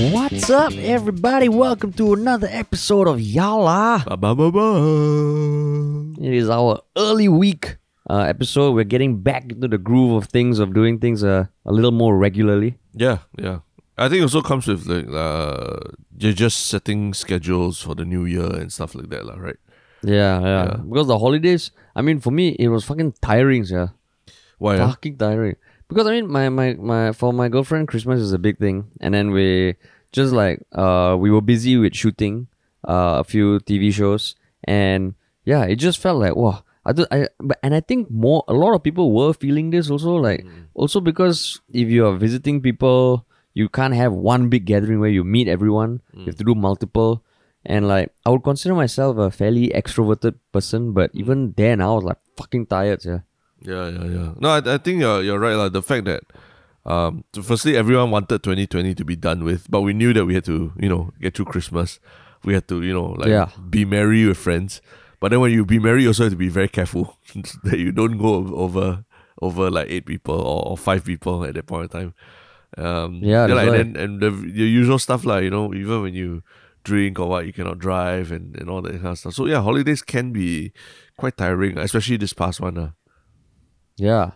What's up, everybody? Welcome to another episode of Yala. Ba, ba, ba, ba. It is our early week uh, episode. We're getting back into the groove of things, of doing things uh, a little more regularly. Yeah, yeah. I think it also comes with like uh, you're just setting schedules for the new year and stuff like that, lah, right? Yeah, yeah, Yeah. Because the holidays, I mean, for me, it was fucking tiring, yeah. Why? Fucking tiring. Because I mean, my, my, my for my girlfriend, Christmas is a big thing, and then we just like uh we were busy with shooting uh a few TV shows, and yeah, it just felt like wow. I do, I but and I think more a lot of people were feeling this also like also because if you are visiting people, you can't have one big gathering where you meet everyone. You have to do multiple. And like I would consider myself a fairly extroverted person, but even then I was like fucking tired, yeah. Yeah, yeah, yeah. No, I, I think you're you're right. Like the fact that um so firstly everyone wanted 2020 to be done with, but we knew that we had to, you know, get through Christmas. We had to, you know, like Yeah. be merry with friends. But then when you be merry, you also have to be very careful that you don't go over over like eight people or, or five people at that point in time. Um, Yeah, that's like, right. and and the, the usual stuff like you know even when you drink or what you cannot drive and, and all that kind of stuff. So yeah, holidays can be quite tiring, especially this past one. Uh. Yeah.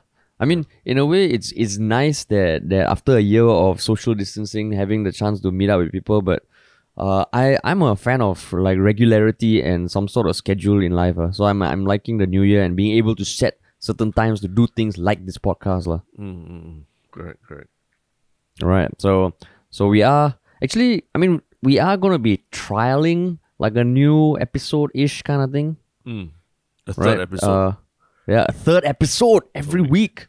I mean, in a way, it's it's nice that, that after a year of social distancing, having the chance to meet up with people. But uh, I I'm a fan of like regularity and some sort of schedule in life. Uh. So I'm I'm liking the new year and being able to set certain times to do things like this podcast. lah. Mm, mm, mm. Correct, correct. All right. So so we are actually I mean we are gonna be trialing like a new episode ish kind of thing. Mm. The third right? episode. Uh, yeah, a third episode every week.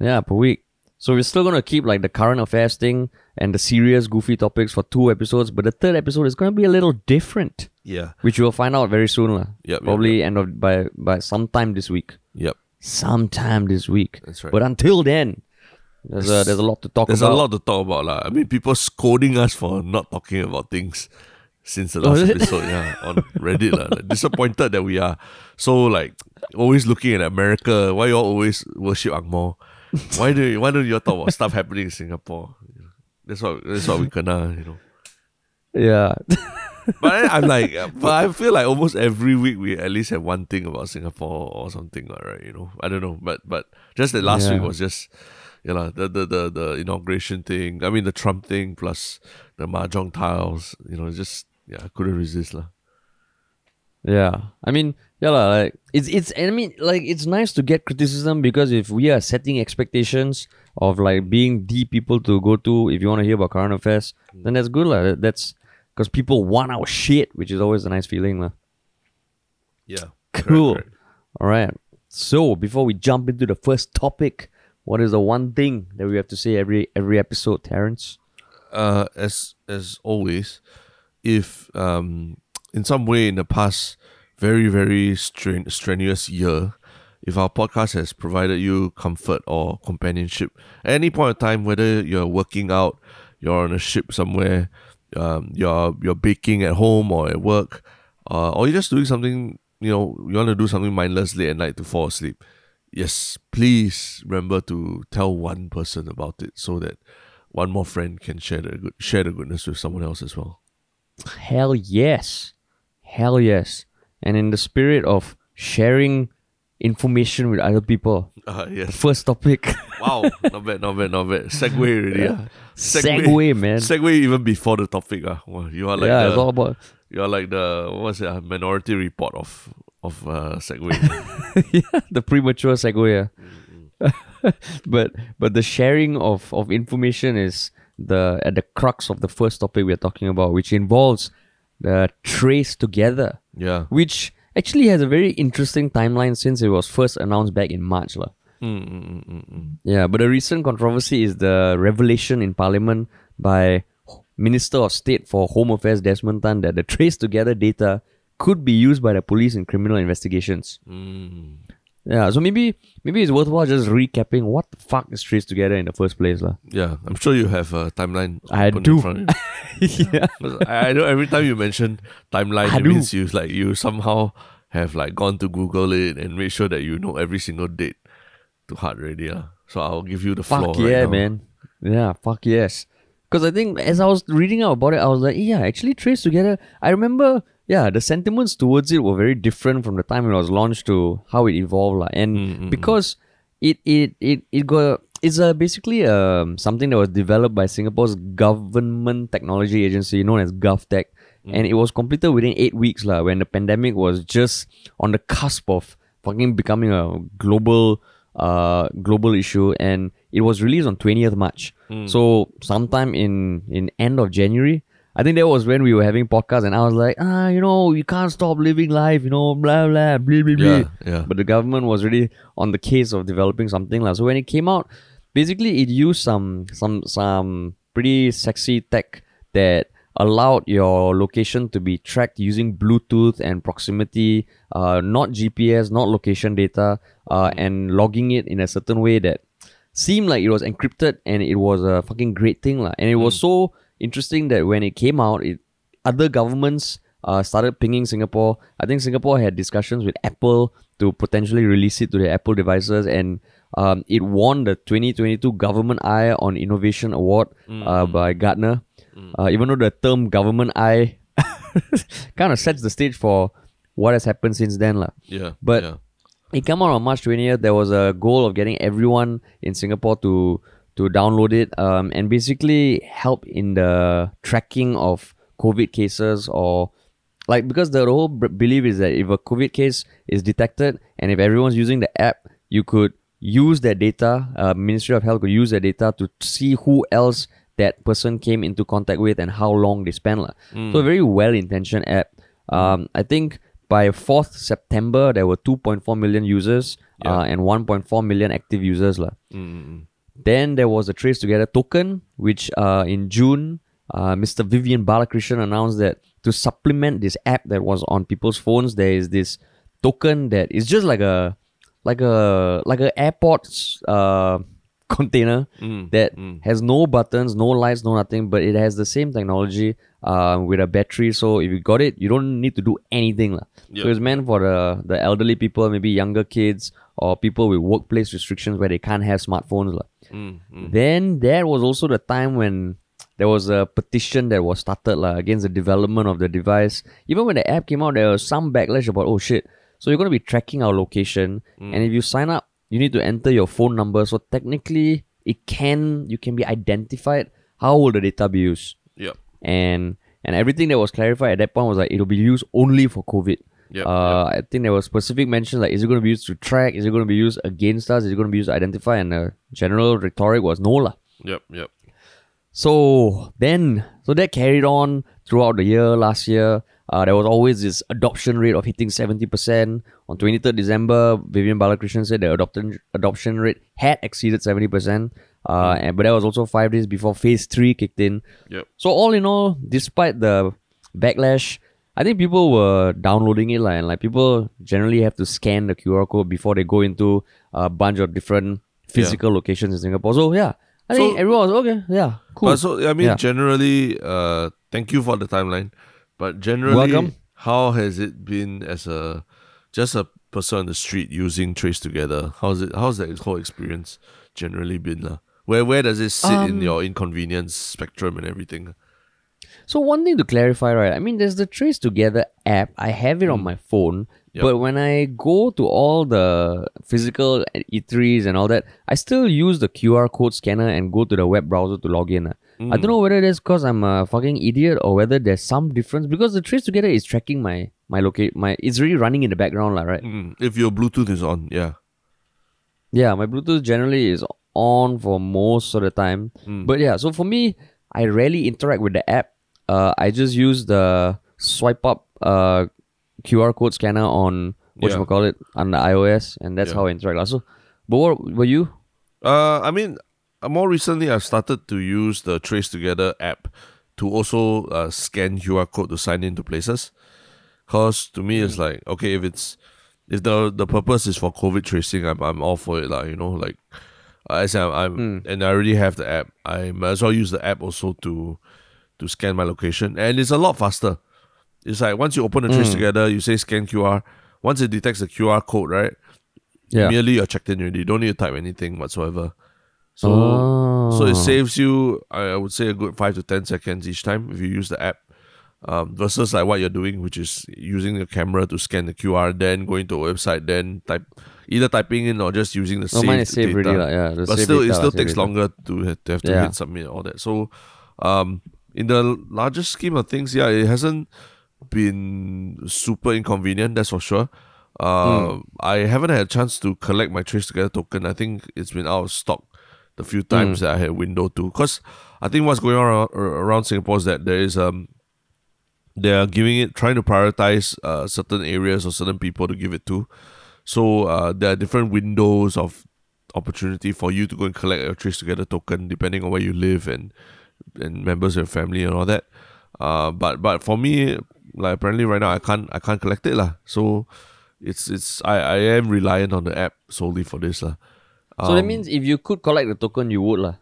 Yeah, per week. So we're still gonna keep like the current affairs thing and the serious, goofy topics for two episodes, but the third episode is gonna be a little different, yeah. which you'll find out very soon. Yep, yep, Probably end of by by sometime this week. Yep. Sometime this week. That's right. But until then, there's a there's a lot to talk There's about. a lot to talk about. lah. I mean, people scolding us for not talking about things since the oh, last Oh, it? episode, yeah, on Reddit. lah. Like, disappointed that we are so like always looking at America. Why you all always worship Angmo? Why do you, why don't you talk about stuff happening in Singapore? That's what that's what we kena, you know. Yeah. But I'm like, but I feel like almost every week we at least have one thing about Singapore or something, right? You know, I don't know, but but just that last week was just, you know, the, the the the inauguration thing. I mean, the Trump thing plus the mahjong tiles. You know, just yeah, I couldn't resist, lah. Yeah, I mean, yeah, like it's it's. I mean, like it's nice to get criticism because if we are setting expectations of like being the people to go to, if you want to hear about current affairs, then that's good, lah. That's because people want our shit, which is always a nice feeling, lah. Yeah, Cool. All right. So before we jump into the first topic, what is the one thing that we have to say every every episode, Terrence? uh, as as always, if um in some way in the past very very stren- strenuous year, if our podcast has provided you comfort or companionship at any point of time, whether you're working out, you're on a ship somewhere, um, you're you're baking at home or at work, uh, or you're just doing something you know you want to do something mindlessly at night to fall asleep. Yes, please remember to tell one person about it so that one more friend can share the share the goodness with someone else as well. Hell yes. Hell yes. And in the spirit of sharing information with other people, Uh, the yes. first topic Wow. not bad, not bad, not bad. segue already. Yeah. ah. segue, man. segue even before the topic. Uh. You are like yeah, the, it's all about you are like the what was it, uh, minority report of of uh, segue. yeah, the premature segue. yeah. but but the sharing of, of information is the at the crux of the first topic we're talking about, which involves the trace together, yeah. which actually has a very interesting timeline since it was first announced back in March. lah. Mm, mm, mm, mm. Yeah, but the recent controversy is the revelation in Parliament by Minister of State for Home Affairs Desmond Tan that the trace together data could be used by the police in criminal investigations. Yeah, so maybe maybe it's worthwhile just recapping what the fuck is Trace Together in the first place, lah. Yeah, I'm sure you have a timeline. I do. front of you. yeah, I, I know every time you mention timeline, I it do. means you like you somehow have like gone to Google it and made sure that you know every single date to heart already. Uh. So I'll give you the floor. fuck right yeah, now. man. Yeah, fuck yes. Because I think as I was reading out about it, I was like, yeah, actually Trace Together. I remember, yeah, the sentiments towards it were very different from the time it was launched to how it evolved, lah. And Mm, because it it it it got it's a basically um something that was developed by Singapore's government technology agency known as GovTech, and it was completed within eight weeks, lah. When the pandemic was just on the cusp of fucking becoming a global uh global issue, and it was released on twentieth March. So sometime in in end of January. I think that was when we were having podcasts, and I was like, ah, you know, you can't stop living life, you know, blah blah blah blah blah. Yeah. But the government was really on the case of developing something like. So when it came out, basically it used some some some pretty sexy tech that allowed your location to be tracked using Bluetooth and proximity, uh, not GPS, not location data, uh, and logging it in a certain way that seemed like it was encrypted and it was a fucking great thing lah. And it was so interesting that when it came out, it other governments uh, started pinging Singapore. I think Singapore had discussions with Apple to potentially release it to the Apple devices, and um, it won the 2022 Government Eye on Innovation Award uh, by Gartner. Uh, even though the term Government Eye kind of sets the stage for what has happened since then, lah. Yeah. But yeah. it came out on March 20th. There was a goal of getting everyone in Singapore to to download it um, and basically help in the tracking of COVID cases or like because the whole b- belief is that if a COVID case is detected and if everyone's using the app, you could use that data. Uh, Ministry of Health could use that data to see who else that person came into contact with and how long they spent. lah. So a very well intentioned app. Um, I think by 4th September there were 2.4 million users uh, and 1.4 million active users. Mm, Then there was a Trace Together token, which uh, in June, uh, Mr. Vivian Balakrishnan announced that to supplement this app that was on people's phones, there is this token that is just like a like a like a airport's uh, container mm, that has no buttons, no lights, no nothing, but it has the same technology uh, with a battery. So if you got it, you don't need to do anything. Yeah. So it's meant for the, the elderly people, maybe younger kids, or people with workplace restrictions where they can't have smartphones. mm, mm. Then there was also the time when there was a petition that was started lah, against the development of the device. Even when the app came out, there was some backlash about, oh shit, so you're going to be tracking our location. And if you sign up, you need to enter your phone number. So technically, it can you can be identified. How will the data be used? Yep. and and everything that was clarified at that point was like it'll be used only for COVID. Yep, uh, I think there was specific mention like is it going to be used to track? Is it going to be used against us? Is it going to be used to identify? And the general rhetoric was no lah. Yep. Yep. So then, so that carried on throughout the year. Last year, uh, there was always this adoption rate of hitting seventy percent. On twenty third December, Vivian Balakrishnan said the adoption adoption rate had exceeded seventy percent. Uh, and, but that was also five days before phase three kicked in. Yep. So all in all, despite the backlash, I think people were downloading it like, and like people generally have to scan the QR code before they go into a bunch of different physical locations in Singapore. So yeah, I think So- everyone was okay. Yeah, cool. But so I mean, Yeah. generally, uh, thank you for the timeline. But generally, Welcome. how has it been as a just a person on the street using Trace Together? How's it? How's that whole experience generally been? lah? Where where does it sit in Um, your inconvenience spectrum and everything? So one thing to clarify, right? I mean, there's the Trace Together app. I have it on my phone, Yep. but when I go to all the physical E3s and all that, I still use the QR code scanner and go to the web browser to log in. ah. I don't know whether that's because I'm a fucking idiot or whether there's some difference because the Trace Together is tracking my my locate my. It's really running in the background, lah, right? Mm, if your Bluetooth is on, yeah. Yeah, my Bluetooth generally is on for most of the time. But yeah, so for me, I rarely interact with the app. Uh, I just use the swipe up uh, QR code scanner on what you call it on the iOS, and that's Yeah. how I interact. Also, but what were you? Uh, I mean, uh, more recently, I've started to use the Trace Together app to also uh, scan QR code to sign into places. Cause to me, it's like okay, if it's if the the purpose is for COVID tracing, I'm I'm all for it, lah. You know, like uh, as I'm, I'm and I already have the app. I might as well use the app also to to scan my location, and it's a lot faster. It's like once you open the Trace Together, you say scan QR. Once it detects the QR code, right? Yeah. Merely you're checked in already. You don't need to type anything whatsoever. So so it Oh. saves you, I, I would say, a good five to ten seconds each time if you use the app. Um, versus like what you're doing, which is using the camera to scan the QR, then going to a website, then type either typing in or just using the No, is data. already, lah. Yeah, the but still, data it still takes data. longer to, to have to Yeah. hit submit all that. So, um, in the larger scheme of things, yeah, it hasn't been super inconvenient. That's for sure. Uh, Hmm. I haven't had a chance to collect my Trace Together token. I think it's been out of stock the few times Hmm. that I had window to. Because I think what's going on around, around Singapore is that there is um they are giving it trying to prioritize uh, certain areas or certain people to give it to. So uh, there are different windows of opportunity for you to go and collect your Trace Together token depending on where you live and and members of your family and all that. Uh, but but for me, like apparently right now I can't I can't collect it lah. So it's it's I, I am reliant on the app solely for this lah. So that Um, means if you could collect the token, you would lah.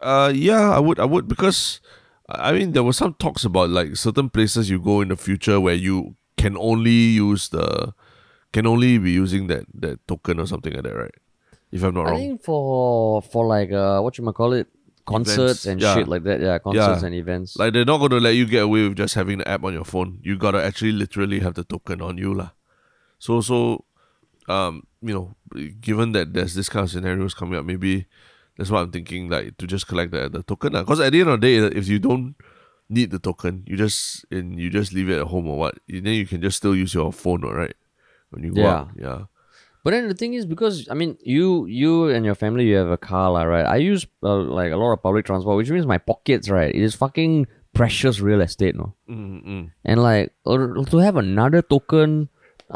Uh, yeah, I would, I would, because I mean, there were some talks about like certain places you go in the future where you can only use the, can only be using that that token or something like that, right? If I'm not I wrong. think for for like uh what you might call it concerts Events, and yeah. shit like that. Yeah, concerts Yeah. and events. Like they're not going to let you get away with just having the app on your phone. You gotta actually literally have the token on you, lah. So so, um, you know, given that there's this kind of scenarios coming up, maybe that's what I'm thinking. Like to just collect the the token, Because at the end of the day, if you don't need the token, you just and you just leave it at home or what, then you can just still use your phone, all right? When you go Yeah. out, yeah. But then the thing is, because I mean, you you and your family, you have a car, lah, right? I use uh, like a lot of public transport, which means my pockets, right? It is fucking precious real estate, no. Mm-mm. And like or to have another token,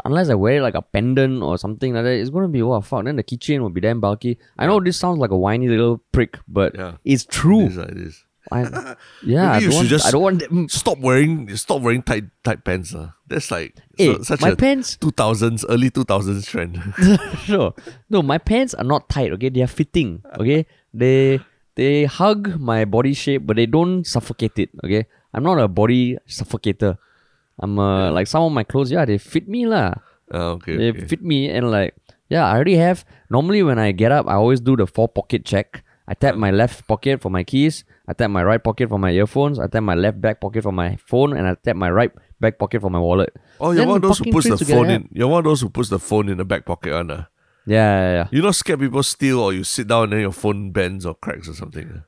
unless I wear like a pendant or something like that, it's gonna be what fuck. Then the keychain will be damn bulky. I know this sounds like a whiny little prick, but Yeah. it's true. It is, it is. I, yeah, I Maybe you don't, should want, just- I don't want them. Stop wearing, stop wearing tight tight pants, uh. That's like Hey, su- such my a pants 2000s, early 2000s trend. sure. No, my pants are not tight, okay? They are fitting. Okay? They they hug my body shape, but they don't suffocate it. Okay? I'm not a body suffocator. I'm uh, like some of my clothes, yeah, they fit me lah. Ah, okay, They okay. fit me and like yeah, I already have normally when I get up I always do the four pocket check. I tap my left pocket for my keys, I tap my right pocket for my earphones, I tap my left back pocket for my phone, and I tap my right back pocket for my wallet. Oh, you're Then one of those who fucking puts the phone in. You're one of those who puts the phone in the back pocket, Anna. Yeah, yeah, yeah. You not scared people steal or you sit down and then your phone bends or cracks or something. ah?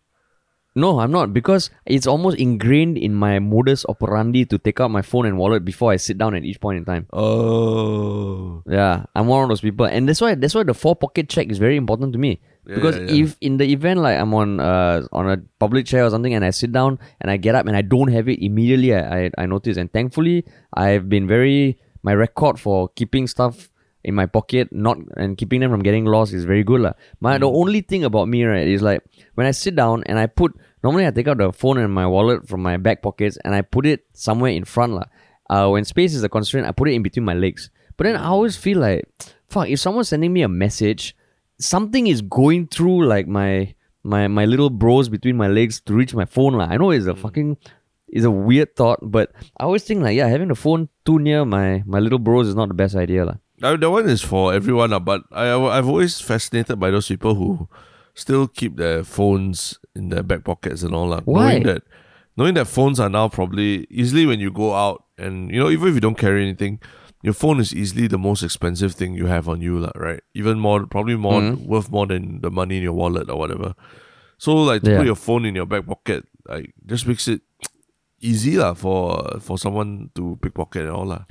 No, I'm not because it's almost ingrained in my modus operandi to take out my phone and wallet before I sit down at each point in time. Oh. Yeah, I'm one of those people, and that's why that's why the four pocket check is very important to me. Yeah, because yeah, yeah. if in the event like I'm on uh on a public chair or something and I sit down and I get up and I don't have it immediately, I I, I notice. And thankfully, I've been very my record for keeping stuff in my pocket not and keeping them from getting lost is very good lah. My the only thing about me right is like when I sit down and I put normally I take out the phone and my wallet from my back pockets and I put it somewhere in front lah. Uh, when space is a constraint, I put it in between my legs. But then I always feel like, fuck, if someone's sending me a message, something is going through like my my my little bros between my legs to reach my phone lah. I know it's a hmm. fucking it's a weird thought, but I always think like yeah, having the phone too near my my little bros is not the best idea lah. Now, that one is for everyone, but I, I've always fascinated by those people who still keep their phones in their back pockets and all that. Why? Knowing that, knowing that phones are now probably easily when you go out and, you know, even if you don't carry anything, your phone is easily the most expensive thing you have on you, lah, right? Even more, probably more, Mm-hmm. worth more than the money in your wallet or whatever. So, like, to Yeah. put your phone in your back pocket, like, just makes it easy, lah, for, for someone to pickpocket and all, lah.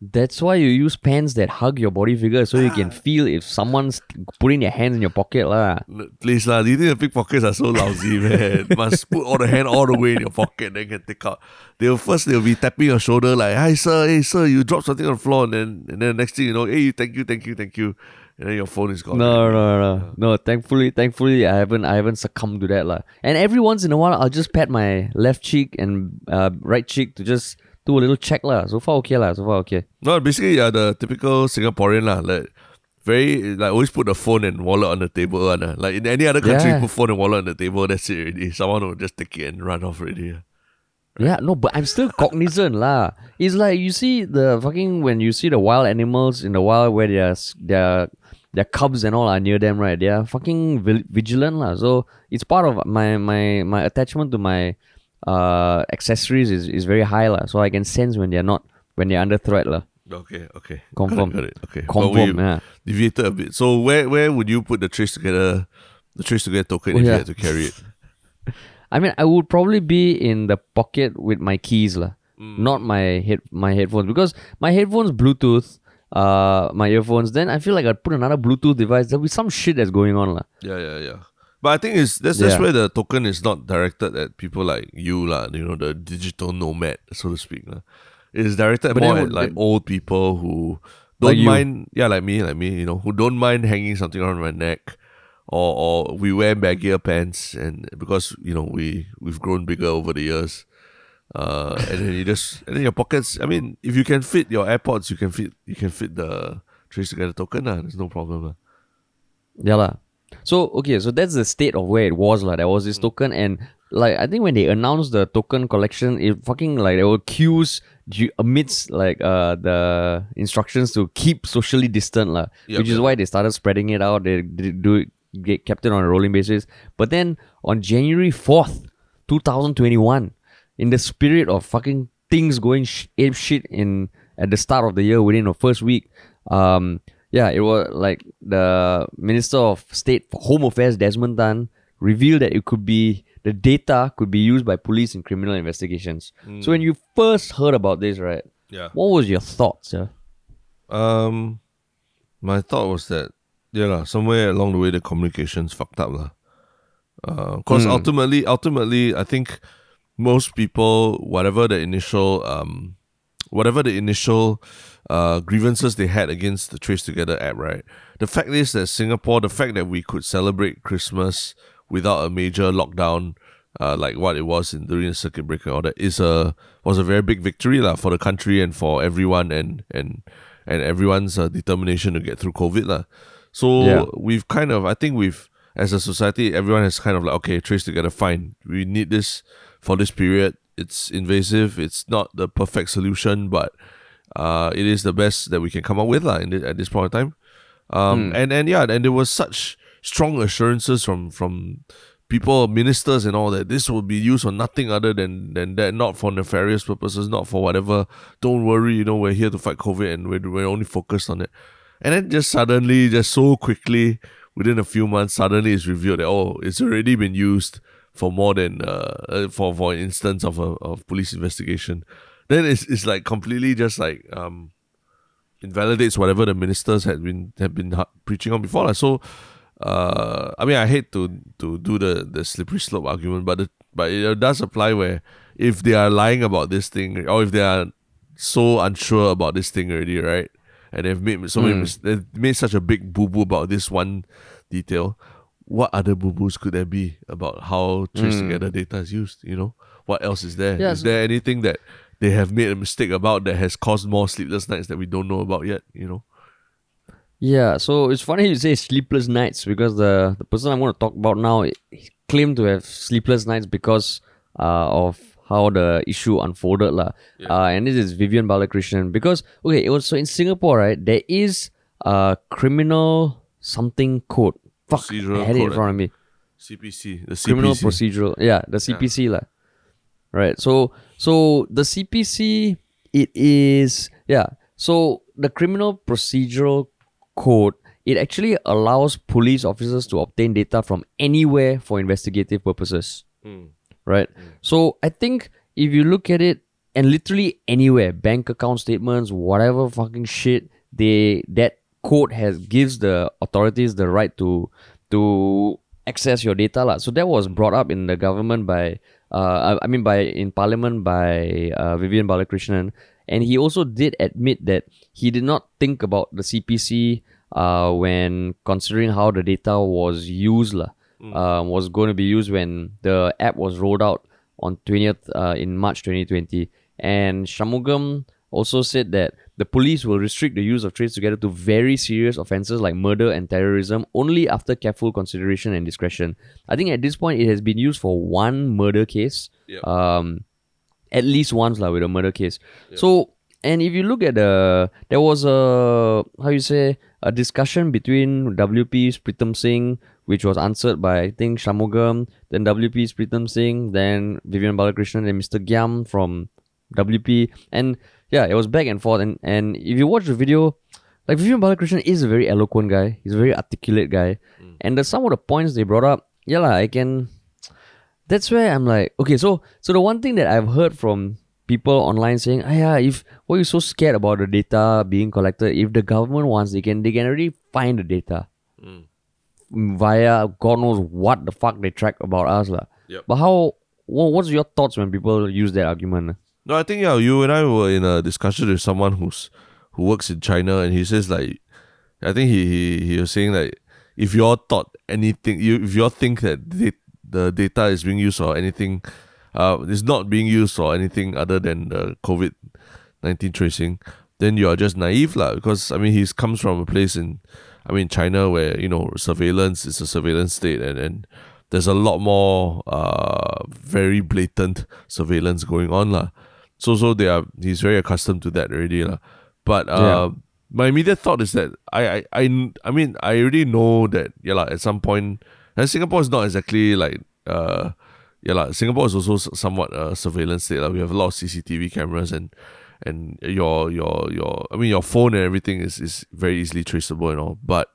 That's why you use pants that hug your body figure so you can feel if someone's putting their hands in your pocket lah. Please lah, do you think the pickpockets are so lousy, man? Must put all the hand all the way in your pocket, then can take out. They'll first they'll be tapping your shoulder like, "Hi sir, hey sir, you dropped something on the floor," and then and then next thing you know, hey, thank you, thank you, thank you, and then your phone is gone. No, already. no, no, no. Thankfully, thankfully, I haven't, I haven't succumbed to that lah. And every once in a while, I'll just pat my left cheek and uh, right cheek to just do a little check lah. So far, okay lah. So far, okay. No, basically, yeah, the typical Singaporean lah, like very like always put the phone and wallet on the table, one. Like in any other country, Yeah. put phone and wallet on the table, that's it already. Someone will just take it and run off already. ah. Yeah, no, but I'm still cognizant lah. It's like you see the fucking when you see the wild animals in the wild where they're s- they're their cubs and all are near them, right? They are fucking vigilant, lah. So it's part of my my my attachment to my uh accessories is, is very high, lah. So I can sense when they're not when they're under threat, lah. Okay, okay. Confirm. Got it, got it. Okay. Confirm, yeah. deviated a bit. So where where would you put the trace together the trace together token Oh, if you had to carry it? I mean, I would probably be in the pocket with my keys, lah. Mm. Not my head, my headphones, because my headphones Bluetooth, uh, my earphones. Then I feel like I'd put another Bluetooth device. There'll be some shit that's going on, lah. Yeah, yeah, yeah. But I think it's that's that's Yeah. where the token is not directed at people like you, lah. You know, the digital nomad, so to speak. lah. It is directed But more at would like old people who don't you. mind. Yeah, like me, like me. You know, who don't mind hanging something around my neck, or or we wear baggier pants, and because you know we we've grown bigger over the years. Uh, and then you just and then your pockets. I mean, if you can fit your AirPods, you can fit you can fit the trace together token. lah. There's no problem. Yeah, lah. So okay, so that's the state of where it was, lah. There was this token, and like I think when they announced the token collection, it fucking like there were queues amidst like uh the instructions to keep socially distant, lah. Yep, which is why they started spreading it out. They did do it, get kept it on a rolling basis. But then on January fourth, two thousand twenty one, in the spirit of fucking things going sh- ape shit in at the start of the year within the first week, um, yeah, it was like the Minister of State for Home Affairs Desmond Tan revealed that it could be the data could be used by police in criminal investigations. So when you first heard about this, right, Yeah. what was your thoughts? Yeah? Um, my thought was that yeah lah, somewhere along the way the communications fucked up lah. Uh, cause Hmm. ultimately, ultimately, I think most people, whatever the initial um, whatever the initial uh grievances they had against the Trace Together app, right? The fact is that Singapore, the fact that we could celebrate Christmas without a major lockdown. Uh, like what it was in during the circuit breaker, and all that is a was a very big victory lah for the country and for everyone and and and everyone's uh, determination to get through COVID lah. So Yeah. we've kind of, I think we've, as a society, everyone has kind of like, okay, trace together, fine. We need this for this period. It's invasive. It's not the perfect solution, but uh, it is the best that we can come up with in this, at this point in time. Um, and and yeah, and there was such strong assurances from from people, ministers, and all that this will be used for nothing other than than that, not for nefarious purposes, not for whatever. Don't worry, you know, we're here to fight COVID, and we're we're only focused on it. And then just suddenly, just so quickly, within a few months, suddenly it's revealed that oh, it's already been used for more than uh, uh, for for an instance of a of police investigation. Then it's it's like completely just like um invalidates whatever the ministers had been had been preaching on before. lah. So, uh, I mean, I hate to to do the the slippery slope argument, but it, but it does apply where if they are lying about this thing, or if they are so unsure about this thing already, right? And they've made so many, Mm. they've made such a big boo boo about this one detail. What other boo boos could there be about how trace Mm. together data is used? You know, what else is there? Is Yeah, so- there anything that they have made a mistake about that has caused more sleepless nights that we don't know about yet? You know. Yeah, so it's funny you say sleepless nights because the, the person I'm going to talk about now he claimed to have sleepless nights because uh, of how the issue unfolded. lah. Uh, and this is Vivian Balakrishnan. Because, okay, it was so in Singapore, right, there is a criminal something code. Fuck, Procedural I had it in front of me. CPC, the CPC. criminal procedural yeah the cpc lah. right so so the cpc it is yeah so the criminal procedural code it actually allows police officers to obtain data from anywhere for investigative purposes Mm. right so i think if you look at it and literally anywhere bank account statements whatever fucking shit they that code has gives the authorities the right to to access your data lah. so that was brought up in the government by uh I, I mean by in parliament by uh, Vivian Balakrishnan and he also did admit that he did not think about the CPC uh when considering how the data was used lah um, was going to be used when the app was rolled out on 20th uh, in March 2020. And Shanmugam also said that the police will restrict the use of Trace Together to very serious offenses like murder and terrorism only after careful consideration and discretion. I think at this point it has been used for one murder case. Yep. Um, at least once lah with a murder case. So and if you look at the, there was a how you say a discussion between WP's Pritam Singh, which was answered by I think Shanmugam, then WP's Pritam Singh, then Vivian Balakrishnan, and Mr. Giam from WP, and yeah, it was back and forth. And and if you watch the video, like Vivian Balakrishnan is a very eloquent guy. He's a very articulate guy, and the, some of the points they brought up, yeah, lah, I can. That's where I'm like, okay, so so the one thing that I've heard from people online saying, ah, yeah, if why you so scared about the data being collected? If the government wants, they can they can already find the data via God knows what the fuck they track about us, lah. Yep. But how? wha- What's your thoughts when people use that argument? No, I think yeah, you and I were in a discussion with someone who's who works in China, and he says like, I think he he, he was saying like, if you all thought anything, you if you all think that the, the data is being used or anything, uh, is not being used or anything other than the COVID nineteen tracing, then you are just naive lah. Because I mean, he comes from a place in, I mean, China where you know surveillance is a surveillance state, and and there's a lot more uh very blatant surveillance going on lah. So so they are he's very accustomed to that already lah. But uh, my immediate thought is that I, I I I mean I already know that yeah lah, at some point and Singapore is not exactly like uh yeah lah, Singapore is also somewhat a surveillance state lah. We have a lot of CCTV cameras and and your your your I mean your phone and everything is is very easily traceable and all. But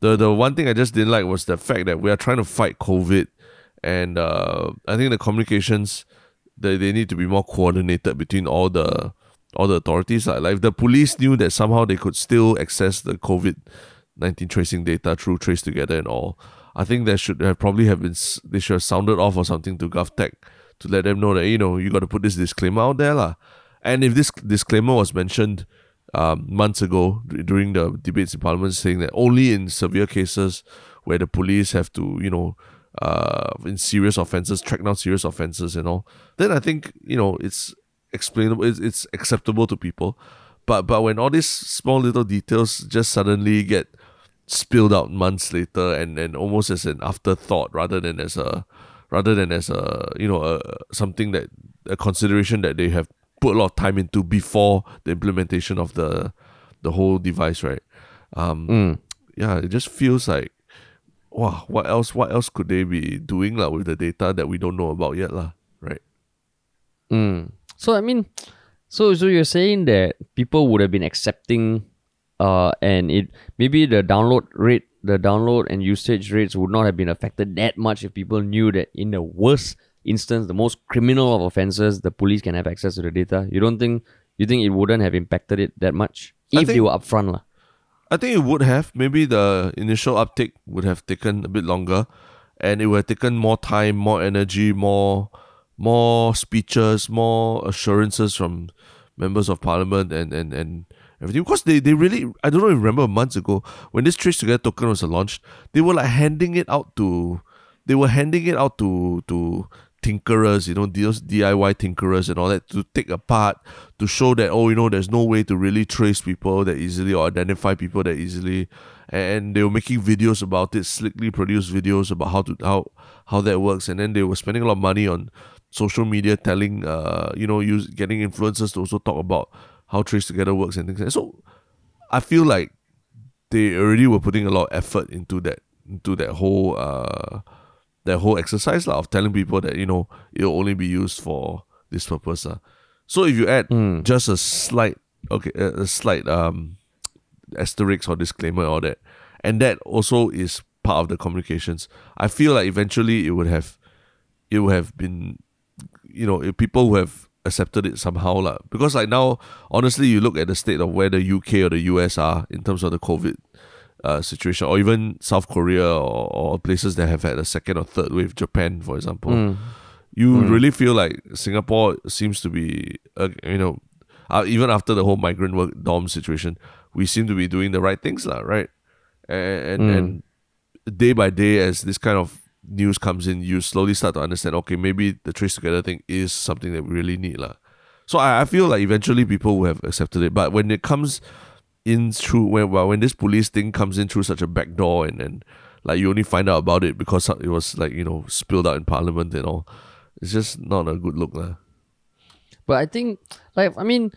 the the one thing I just didn't like was the fact that we are trying to fight COVID, and uh, I think the communications they, they need to be more coordinated between all the all the authorities. Like, like if the police knew that somehow they could still access the COVID nineteen tracing data through Trace Together and all, I think that should have probably have been they should have sounded off or something to GovTech to let them know that you know you got to put this disclaimer out there lah. And if this disclaimer was mentioned um, months ago during the debates in Parliament, saying that only in severe cases where the police have to, you know, uh, in serious offences, track down serious offences and all, then I think you know it's explainable, it's, it's acceptable to people. But but when all these small little details just suddenly get spilled out months later and, and almost as an afterthought rather than as a rather than as a you know a something that a consideration that they have put a lot of time into before the implementation of the the whole device right um Mm. yeah it just feels like wow what else what else could they be doing lah with the data that we don't know about yet lah right Mm. So I mean, so so you're saying that people would have been accepting, uh, and it maybe the download rate, the download and usage rates would not have been affected that much if people knew that in the worst instance, the most criminal of offenses, the police can have access to the data. You don't think you think it wouldn't have impacted it that much if they were upfront, lah. I think it would have. Maybe the initial uptake would have taken a bit longer, and it would have taken more time, more energy, more more speeches, more assurances from members of parliament and and, and everything. Because they, they really I don't know remember months ago when this Trace Together token was launched, they were like handing it out to they were handing it out to to tinkerers, you know, those DIY tinkerers and all that to take apart to show that oh, you know, there's no way to really trace people that easily or identify people that easily. And they were making videos about it, slickly produced videos about how to how how that works. And then they were spending a lot of money on social media, telling uh, you know, use getting influencers to also talk about how Trace Together works and things like that. So I feel like they already were putting a lot of effort into that into that whole uh that whole exercise lah, of telling people that you know it'll only be used for this purpose. lah. So if you add Mm. just a slight okay a, a slight um asterisk or disclaimer or that, and that also is part of the communications. I feel like eventually it would have it would have been you know if people who have accepted it somehow lah. Because like now, honestly, you look at the state of where the UK or the US are in terms of the COVID uh, situation, or even South Korea or, or places that have had a second or third wave, Japan, for example. Mm. You really feel like Singapore seems to be, uh, you know, uh, even after the whole migrant work dorm situation, we seem to be doing the right things, lah, right? And and, Mm. and day by day, as this kind of news comes in, you slowly start to understand. Okay, maybe the trace together thing is something that we really need, lah. So I, I feel like eventually people will have accepted it, but when it comes in through when well, when this police thing comes in through such a back door and and like you only find out about it because it was like you know spilled out in parliament and all, it's just not a good look, lah. But I think, like, I mean,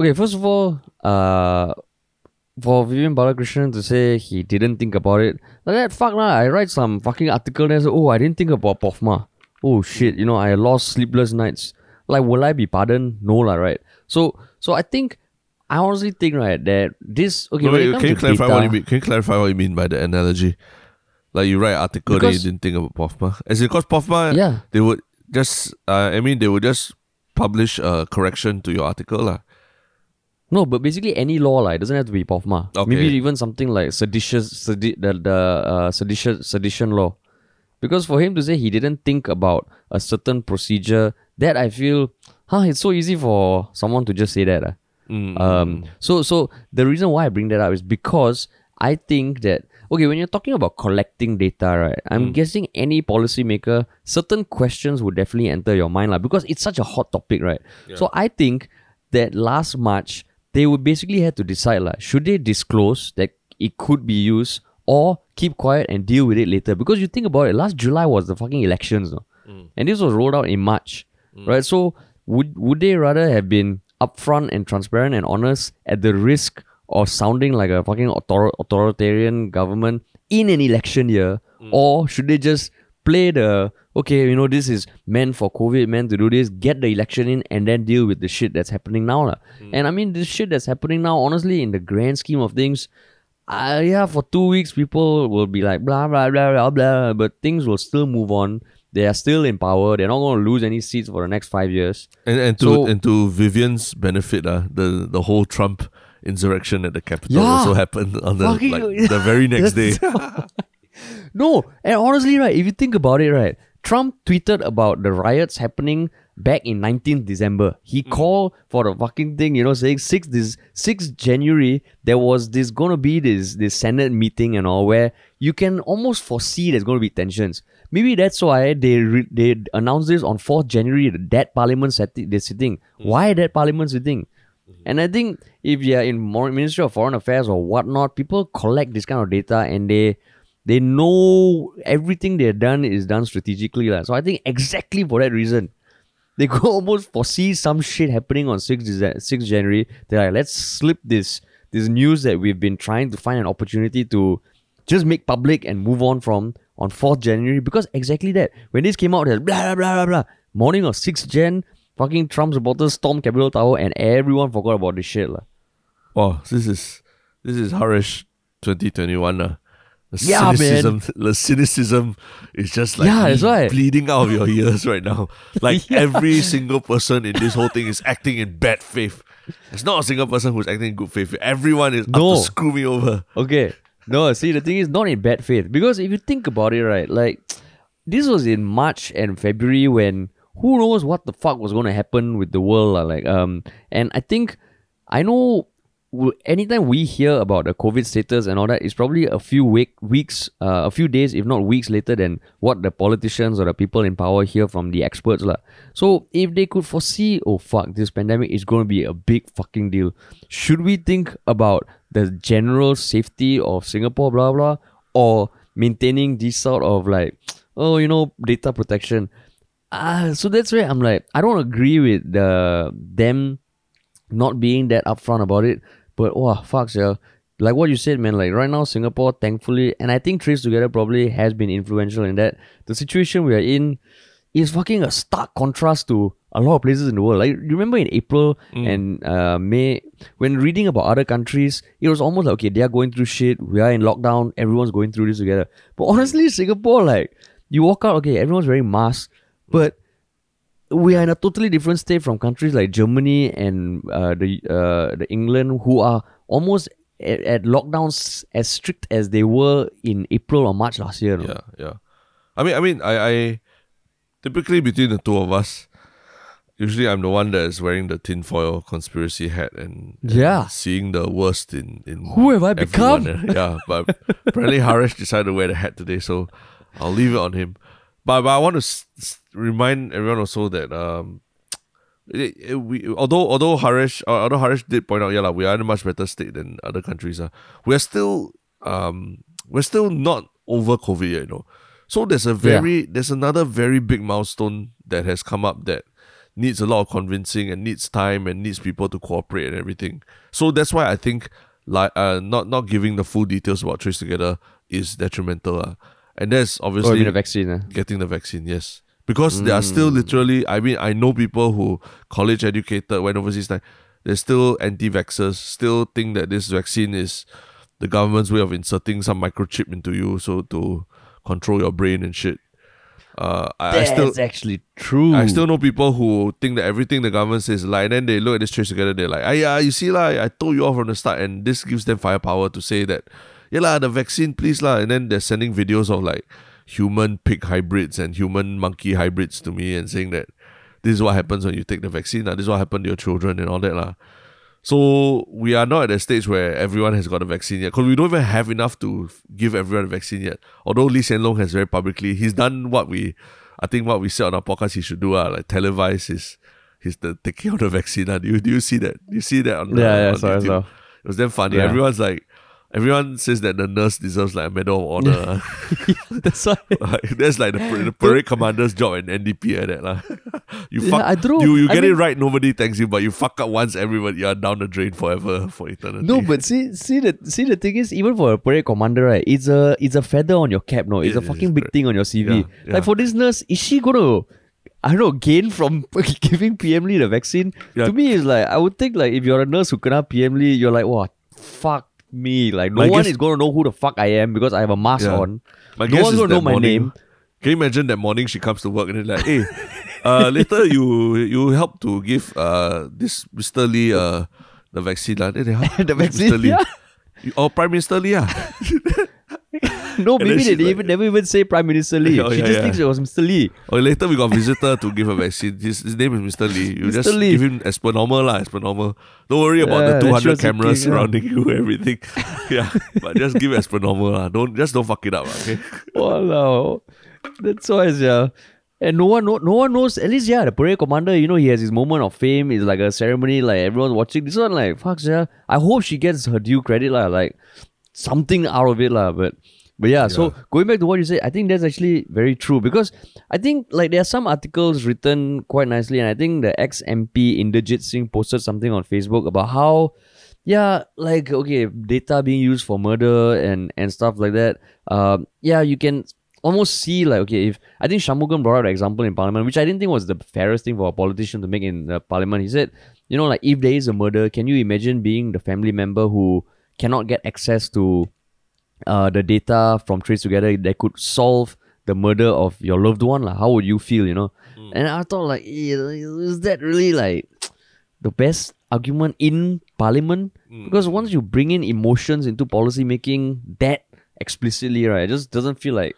Okay, first of all, uh, for Vivian Balakrishnan to say he didn't think about it, like that, fuck lah. I write some fucking article there, so, oh, I didn't think about POFMA. Oh shit, you know, I lost sleepless nights. Like, will I be pardoned? No lah, right? So, so I think, I honestly think, right, that this, okay, No, wait, can you clarify data, what you mean? Can you clarify what you mean by the analogy? Like you write article, then you didn't think about POFMA. As in, because POFMA, Yeah. they would just, uh, I mean, they would just publish a correction to your article, lah. No, but basically any law like it doesn't have to be POFMA. Okay. Maybe even something like seditious, sedi- the the uh, sedition sedition law, because for him to say he didn't think about a certain procedure, that I feel, huh, it's so easy for someone to just say that. ah. Mm. Um, mm, mm. so so the reason why I bring that up is because I think that okay, when you're talking about collecting data, right? I'm mm. guessing any policymaker, certain questions would definitely enter your mind, like, because it's such a hot topic, right? So I think that last March they would basically have to decide like, should they disclose that it could be used or keep quiet and deal with it later? Because you think about it, last July was the fucking elections, no? and this was rolled out in March, right? So would would they rather have been upfront and transparent and honest at the risk of sounding like a fucking author- authoritarian government in an election year, or should they just play the okay, you know, this is meant for COVID, meant to do this, get the election in, and then deal with the shit that's happening now, lah. And I mean, this shit that's happening now, honestly, in the grand scheme of things, uh, yeah, for two weeks, people will be like blah blah blah blah blah, but things will still move on. They are still in power. They're not going to lose any seats for the next five years. And and to So- and to Vivian's benefit, uh, the the whole Trump insurrection at the Capitol Yeah. also happened on the Fucking- like the very next day. No, and honestly, right, if you think about it, right, Trump tweeted about the riots happening back in 19th December. He called for the fucking thing, you know, saying 6th this 6th January there was this gonna be this this Senate meeting and all where you can almost foresee there's gonna be tensions. Maybe that's why they re- they announced this on 4th January that Parliament set they're sitting. Mm-hmm. Why that Parliament sitting? Mm-hmm. And I think if you're in Ministry of Foreign Affairs or whatnot, people collect this kind of data and they they know everything they've done is done strategically. lah. So I think exactly for that reason, they could almost foresee some shit happening on 6th, Dece- 6th January. They're like, let's slip this this news that we've been trying to find an opportunity to just make public and move on from on 4th January because exactly that. When this came out, there's blah blah blah blah blah. Morning of 6th Jan, fucking Trump supporters stormed Capitol Tower and everyone forgot about this shit. lah. Wow, this is this is Harish 2021. Uh. The Yeah, man. cynicism, the cynicism is just like Yeah, that's why. bleeding out of your ears right now. Like every single person in this whole thing is acting in bad faith. It's not a single person who's acting in good faith. Everyone is No. out to screw me over. Okay. No, see, the thing is not in bad faith. Because if you think about it, right, like, this was in March and February when who knows what the fuck was going to happen with the world. Like, um, and I think, I know anytime we hear about the COVID status and all that, it's probably a few week, weeks, uh, a few days, if not weeks later than what the politicians or the people in power hear from the experts. lah. So if they could foresee, oh fuck, this pandemic is going to be a big fucking deal, should we think about the general safety of Singapore, blah blah, or maintaining this sort of like, oh, you know, data protection? Ah, so that's where I'm like, I don't agree with the them not being that upfront about it. But wow, fuck, yeah. Like what you said, man, like right now, Singapore, thankfully, and I think Trace Together probably has been influential in that. The situation we are in is fucking a stark contrast to a lot of places in the world. Like, you remember in April and uh, May, when reading about other countries, it was almost like, okay, they are going through shit, we are in lockdown, everyone's going through this together. But honestly, Singapore, like, you walk out, okay, everyone's wearing masks, but we are in a totally different state from countries like Germany and uh, the uh, the England who are almost at, at lockdowns as strict as they were in April or March last year. no? Yeah, yeah. I mean, I mean, I, I typically between the two of us, usually I'm the one that is wearing the tinfoil conspiracy hat and, and Yeah. seeing the worst in in Who have I everyone, become? yeah, but apparently Harish decided to wear the hat today, so I'll leave it on him. But, but I want to s- s- remind everyone also that um, it, it- we although although Harish uh, although Harish did point out, yeah, like, we are in a much better state than other countries. Uh, we are still um we're still not over COVID yet, you know. So there's a very there's another very big milestone that has come up that needs a lot of convincing and needs time and needs people to cooperate and everything. So that's why I think like uh, not not giving the full details about Trace Together is detrimental. Uh. And that's Oh, obviously mean the vaccine. Uh. getting the vaccine, yes. Because there are still literally, I mean, I know people who college educated went overseas, like they're still anti-vaxxers, still think that this vaccine is the government's way of inserting some microchip into you, so to control your brain and shit. Uh, I, I still, actually true. I still know people who think that everything the government says is lie, and then they look at this trace together, they're like, ah, yeah, you see, lah, I told you all from the start, and this gives them firepower to say that, yeah, lah, the vaccine, please, lah, and then they're sending videos of like human pig hybrids and human monkey hybrids to me and saying that this is what happens when you take the vaccine, lah, this is what happened to your children and all that, lah. So we are not at a stage where everyone has got a vaccine yet, because we don't even have enough to give everyone a vaccine yet. Although Lee Hsien Loong has very publicly, he's done what we, I think what we said on our podcast he should do, uh, like televise his, his the taking of the vaccine. Uh. Do you do you see that? Do you see that on the Yeah, yeah, on sorry, YouTube? sorry. It was damn funny. Yeah. Everyone's like, everyone says that the nurse deserves like a medal of honor. That's why. like, that's like the, the parade commander's job in NDP and that lah. you Yeah, fuck, I don't know. you you I get it right, nobody thanks you, but you fuck up once, everyone you're down the drain forever for eternity. No, but see, see the see the thing is, even for a parade commander, right? It's a it's a feather on your cap, no? It's It a fucking big thing on your CV. Yeah, yeah. Like for this nurse, is she gonna, I don't know, gain from giving PM Lee the vaccine? Yeah. To me, it's like I would think like if you're a nurse who kena PM Lee, you're like, what? Fuck me! Like no My one guess- is gonna know who the fuck I am because I have a mask Yeah. on. My no one's is gonna that know my morning- name. Can you imagine that morning she comes to work and then like, hey, uh, later you you help to give uh this Mr. Lee uh the vaccine lah. Then they, "Huh? The Which vaccine, Mr. Lee? yeah. You- Oh, Prime Minister Lee ah. No, maybe they didn't like- even never even say Prime Minister Lee. Oh, she yeah, just yeah. thinks it was Mr. Lee. Or later we got a visitor to give a vaccine. His, his name is Mr. Lee. You Mr. just Lee. give him as per normal lah, as per normal. Don't worry about Yeah, the 200 cameras surrounding you, everything. yeah, but just give it as per normal lah. Don't just don't fuck it up, okay? Walao. That's why, yeah. And no one, no, no one knows. At least, yeah, the parade commander. You know, he has his moment of fame. It's like a ceremony, like everyone's watching. This one, like, fuck, yeah. I hope she gets her due credit, lah. Like something out of it, lah. But, but yeah, So going back to what you said, I think that's actually very true because I think like there are some articles written quite nicely, and I think the ex MP Inderjit Singh posted something on Facebook about how yeah, like okay, data being used for murder and and stuff like that. Um, yeah, you can almost see like okay, if I think Shanmugam brought up the example in Parliament, which I didn't think was the fairest thing for a politician to make in the Parliament. He said, you know, like if there is a murder, can you imagine being the family member who cannot get access to uh, the data from Trace Together that could solve the murder of your loved one? Like, how would you feel? You know, and I thought like, eh, is that really like the best argument in parliament because once you bring in emotions into policy making that explicitly right it just doesn't feel like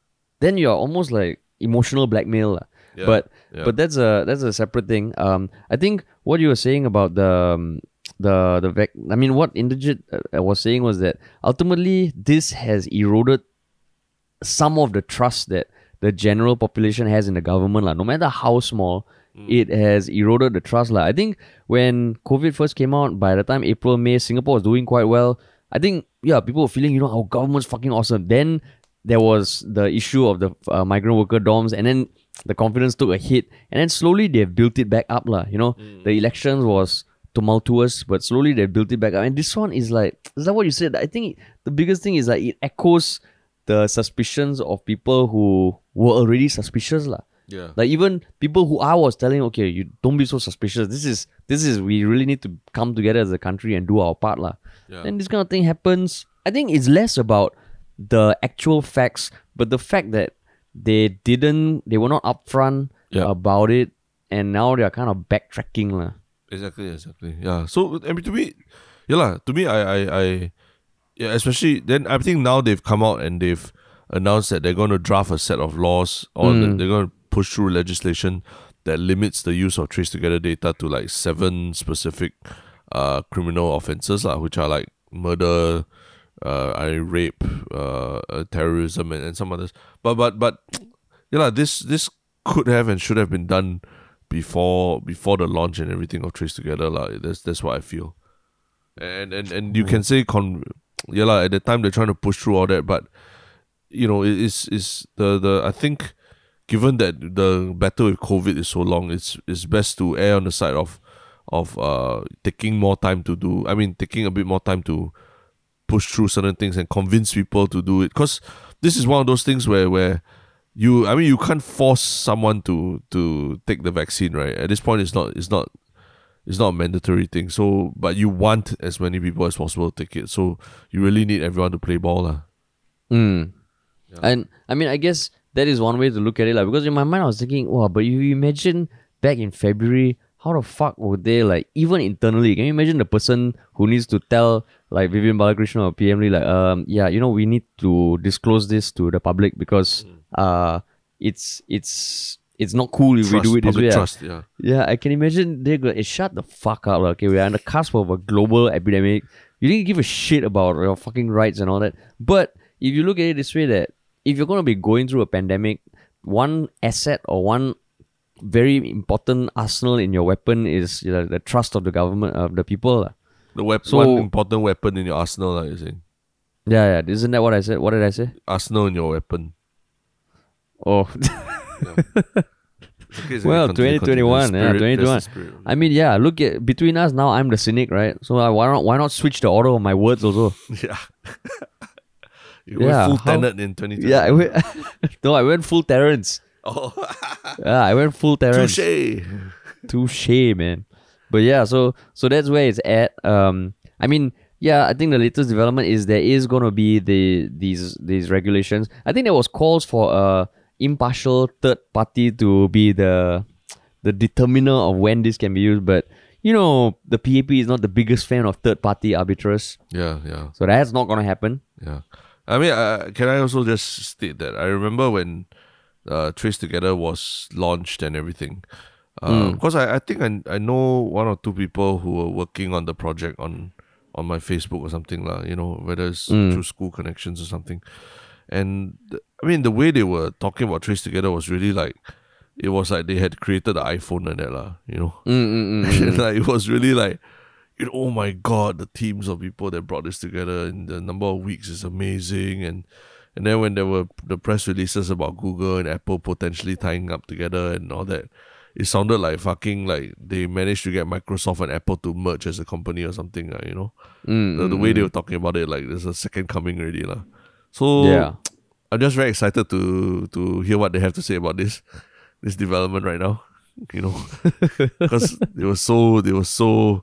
then you're almost like emotional blackmail. Yeah, but yeah. but that's a that's a separate thing um i think what you were saying about the um, the the vac- i mean what Inderjit uh, was saying was that ultimately this has eroded some of the trust that the general population has in the government. lah. No matter how small, it has eroded the trust. lah. I think when COVID first came out, by the time April, May, Singapore was doing quite well. I think, yeah, people were feeling, you know, our government's fucking awesome. Then there was the issue of the uh, migrant worker dorms, and then the confidence took a hit. And then slowly they've built it back up. lah. You know, the elections was tumultuous, but slowly they built it back up. And this one is like, is that what you said? I think the biggest thing is like it echoes the suspicions of people who were already suspicious lah. Yeah. Like even people who I was telling, okay, you don't be so suspicious. This is this is we really need to come together as a country and do our part lah. Yeah. Then this kind of thing happens. I think it's less about the actual facts, but the fact that they didn't, they were not upfront Yeah. about it, and now they are kind of backtracking lah. Exactly, exactly. Yeah. So I mean, to me, yeah lah. To me, I, I, I, yeah. Especially then, I think now they've come out and they've announced that they're going to draft a set of laws, or that they're going to push through legislation that limits the use of trace together data to like seven specific, uh, criminal offenses lah, which are like murder, uh, I rape, uh, uh, terrorism, and, and some others. But but but, yeah lah. This this could have and should have been done before before the launch and everything of Trace Together lah. That's that's what I feel. And and and you can say con yeah lah, at the time they're trying to push through all that, but you know, it is is the the I think given that the battle with COVID is so long, it's it's best to err on the side of of uh taking more time to do. I mean, taking a bit more time to push through certain things and convince people to do it. Because this is one of those things where where you I mean you can't force someone to to take the vaccine, right? At this point, it's not it's not it's not a mandatory thing. So, but you want as many people as possible to take it. So you really need everyone to play ball, lah. Mm. Yeah. And I mean, I guess that is one way to look at it, like because in my mind I was thinking, wow, but you imagine back in February, how the fuck would they like even internally? Can you imagine the person who needs to tell like Vivian Balakrishnan or PM Lee, like, um, yeah, you know, we need to disclose this to the public because uh it's it's it's not cool if Trust, we do it this way. ah." trust, yeah. Yeah, I can imagine they go, hey, shut the fuck up. lah. Okay, we are on the cusp of a global epidemic. You didn't give a shit about your fucking rights and all that. But if you look at it this way, that if you're going to be going through a pandemic, one asset or one very important arsenal in your weapon is you know, the trust of the government, of the people. The wep- So- one important weapon in your arsenal, like you're saying. Yeah, yeah. Isn't that what I said? What did I say? Arsenal in your weapon. Oh, It's okay, Well, continue, 2021, continue. yeah, 2021. that's the spirit. I mean, yeah. Look at between us now. I'm the cynic, right? So uh, why not? Why not switch the order of my words also? Yeah. you Yeah, went full tenant in 2020. Yeah, I went. no, I went full Terrence. Oh, Yeah, I went full Terrence. touche. Touche, man. But yeah, so so that's where it's at. Um, I mean, yeah, I think the latest development is there is gonna be the these these regulations. I think there was calls for a impartial third party to be the the determiner of when this can be used, but you know the PAP is not the biggest fan of third party arbiters, Yeah, yeah. so that's not gonna happen. Yeah, I mean, uh, can I also just state that I remember when uh, Trace Together was launched and everything. Because I, I think I, I know one or two people who were working on the project on on my Facebook or something lah. You know whether it's Hmm. through school connections or something. And th- I mean the way they were talking about Trace Together was really like it was like they had created the iPhone and that lah. You know. Mm, mm, mm, mm. like it was really like you know, oh my god the teams of people that brought this together in the number of weeks is amazing and and then when there were the press releases about google and apple potentially tying up together and all that it sounded like fucking like they managed to get microsoft and apple to merge as a company or something uh, you know Mm, the, the mm, way they mm. were talking about it like there's a second coming already lah. so yeah. i'm just very excited to to hear what they have to say about this this development right now you know because they were so they were so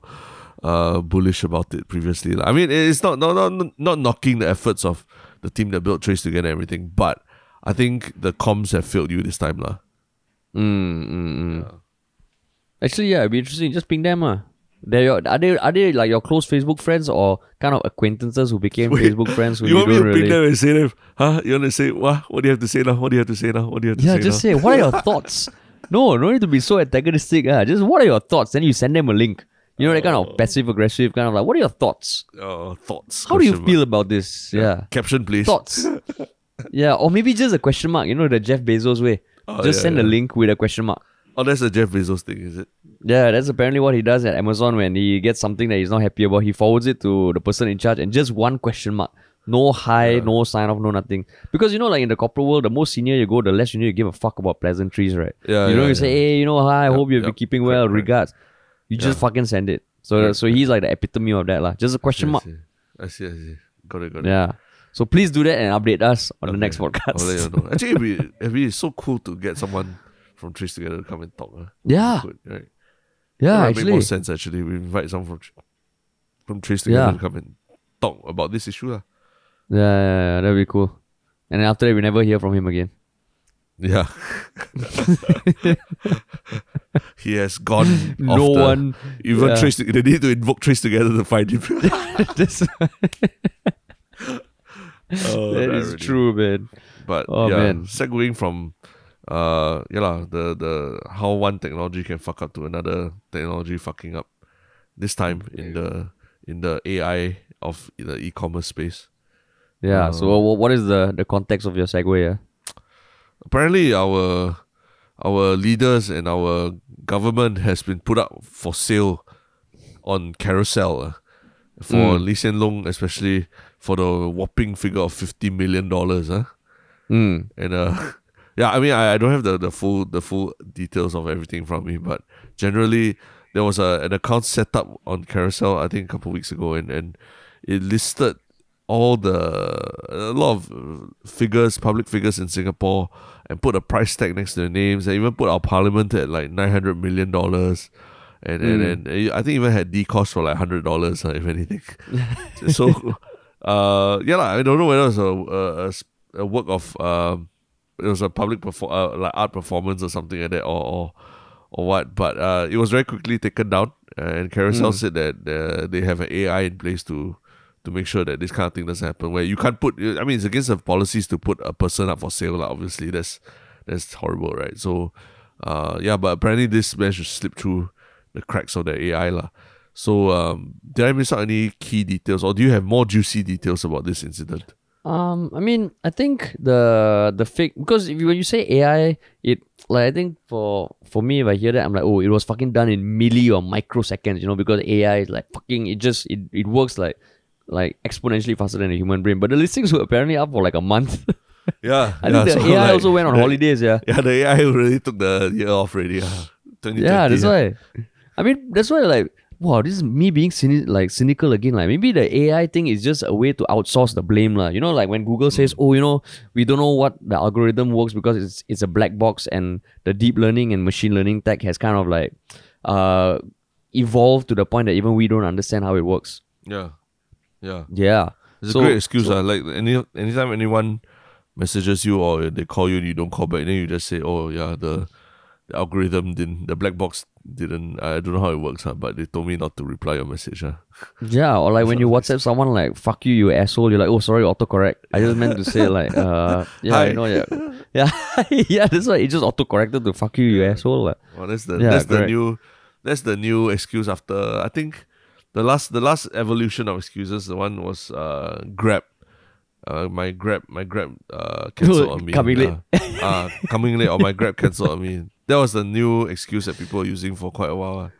uh bullish about it previously lah. i mean it's not not not not knocking the efforts of the team that built trace together and everything but i think the comms have failed you this time lah. Mm, mm, mm. Actually, yeah, it'd be interesting. Just ping them, ah. They're your, are they are they like your close Facebook friends or kind of acquaintances who became Wait, Facebook friends who you you, want me to really? bring them and say them huh you want to say what what do you have to say now what do you have to say now what do you have to yeah, say Yeah, just now say what are your thoughts. No, no need to be so antagonistic. Ah, just what are your thoughts? Then you send them a link. You know that kind Oh. of passive aggressive kind of like. What are your thoughts? uh, thoughts How do you question mark. feel about this? Yeah, caption please thoughts. yeah, or maybe just a question mark. You know the Jeff Bezos way. Oh, just yeah, send a link with a question mark. oh that's a jeff bezos thing is it Yeah, that's apparently what he does at Amazon when he gets something that he's not happy about. He forwards it to the person in charge and just one question mark. No hi, Yeah. no sign off, no nothing. Because you know, like in the corporate world, the more senior you go, the less you need to give a fuck about pleasantries, right? Yeah, You know, yeah, you say, hey, you know, hi, I hope you've been keeping well, regards. You just Yeah. fucking send it. So, so he's like the epitome of that, lah. Just a question I mark. see. I see, I see. Got it, got it. Yeah. So please do that and update us on the Okay. next I'll let podcast. you know. Actually, it'd be, it'd be so cool to get someone from Trace Together to come and talk. Huh? Yeah, right? yeah, That might make more sense, actually. We invite someone from, from Trace Together Yeah. to come and talk about this issue. lah. Yeah, yeah, yeah, that'd be cool. And then after that, we never hear from him again. Yeah. he has gone off no the- one. Even yeah. Trace, they need to invoke Trace Together to find him. That's- Oh, that is irony. true, man. But Oh, yeah, man. segueing from uh yeah lah, the the how one technology can fuck up to another technology fucking up. This time in the in the AI of the e-commerce space. Yeah. so, Uh, wha- what is the the context of your segue? Yeah. Apparently our our leaders and our government has been put up for sale on Carousell uh, for Mm. Lee Hsien Loong, especially for the whopping figure of fifty million dollars. Huh? Mm. And uh, yeah, I mean, I, I don't have the, the full the full details of everything from me, but generally there was a an account set up on Carousell I think a couple weeks ago, and and it listed all the a lot of figures, public figures in Singapore, and put a price tag next to their names, and even put our parliament at like nine hundred million dollars. And, and and uh, I think even had D cost for like hundred dollars, uh, if anything. so, uh, yeah, lah, I don't know whether it was a work of um, it was a public perfor- uh, like art performance or something like that, or or, or what. But uh, it was very quickly taken down, uh, and Carousell said that uh, they have an AI in place to to make sure that this kind of thing doesn't happen. Where you can't put, I mean, it's against the policies to put a person up for sale. lah. Obviously, that's that's horrible, right? So, uh, yeah, but apparently this managed to slip through the cracks of the AI, lah. So, um, did I miss out any key details, or do you have more juicy details about this incident? Um, I mean, I think the the fake because if you, when you say AI, it like I think for for me if I hear that I'm like, oh, it was fucking done in milli or microseconds, you know, because AI is like fucking it just it, it works like like exponentially faster than a human brain. But the listings were apparently up for like a month. Yeah, I yeah, think the so, AI like, also went on the- holidays, yeah. Yeah, the AI really took the year off already. Yeah, 2020, Yeah, that's why. I mean, that's why like wow, this is me being cyni- like cynical again. Like maybe the AI thing is just a way to outsource the blame, lah. You know, like when Google says, "Oh, you know, we don't know what the algorithm works because it's it's a black box," and the deep learning and machine learning tech has kind of like uh evolved to the point that even we don't understand how it works. Yeah, yeah. Yeah, It's So- a great excuse. so- uh, like any anytime anyone messages you or they call you and you don't call back, then you just say, "Oh yeah, the algorithm didn't, the black box didn't. I don't know how it works, huh, but they told me not to reply your message." Huh? yeah. Or like when you WhatsApp someone like "fuck you, you asshole," you're like, "Oh, sorry, autocorrect." I just meant to say like, uh, yeah, Hi. you know, yeah, yeah, yeah. That's why it just autocorrected to "fuck you, you asshole." lah. Well, that's the Yeah, that's the new that's the new excuse after I think the last the last evolution of excuses. The one was uh Grab. Uh, my Grab, my Grab, uh, cancelled on me. Coming late. Uh, uh, coming late, or my Grab cancelled on me. That was the new excuse that people were using for quite a while. ah.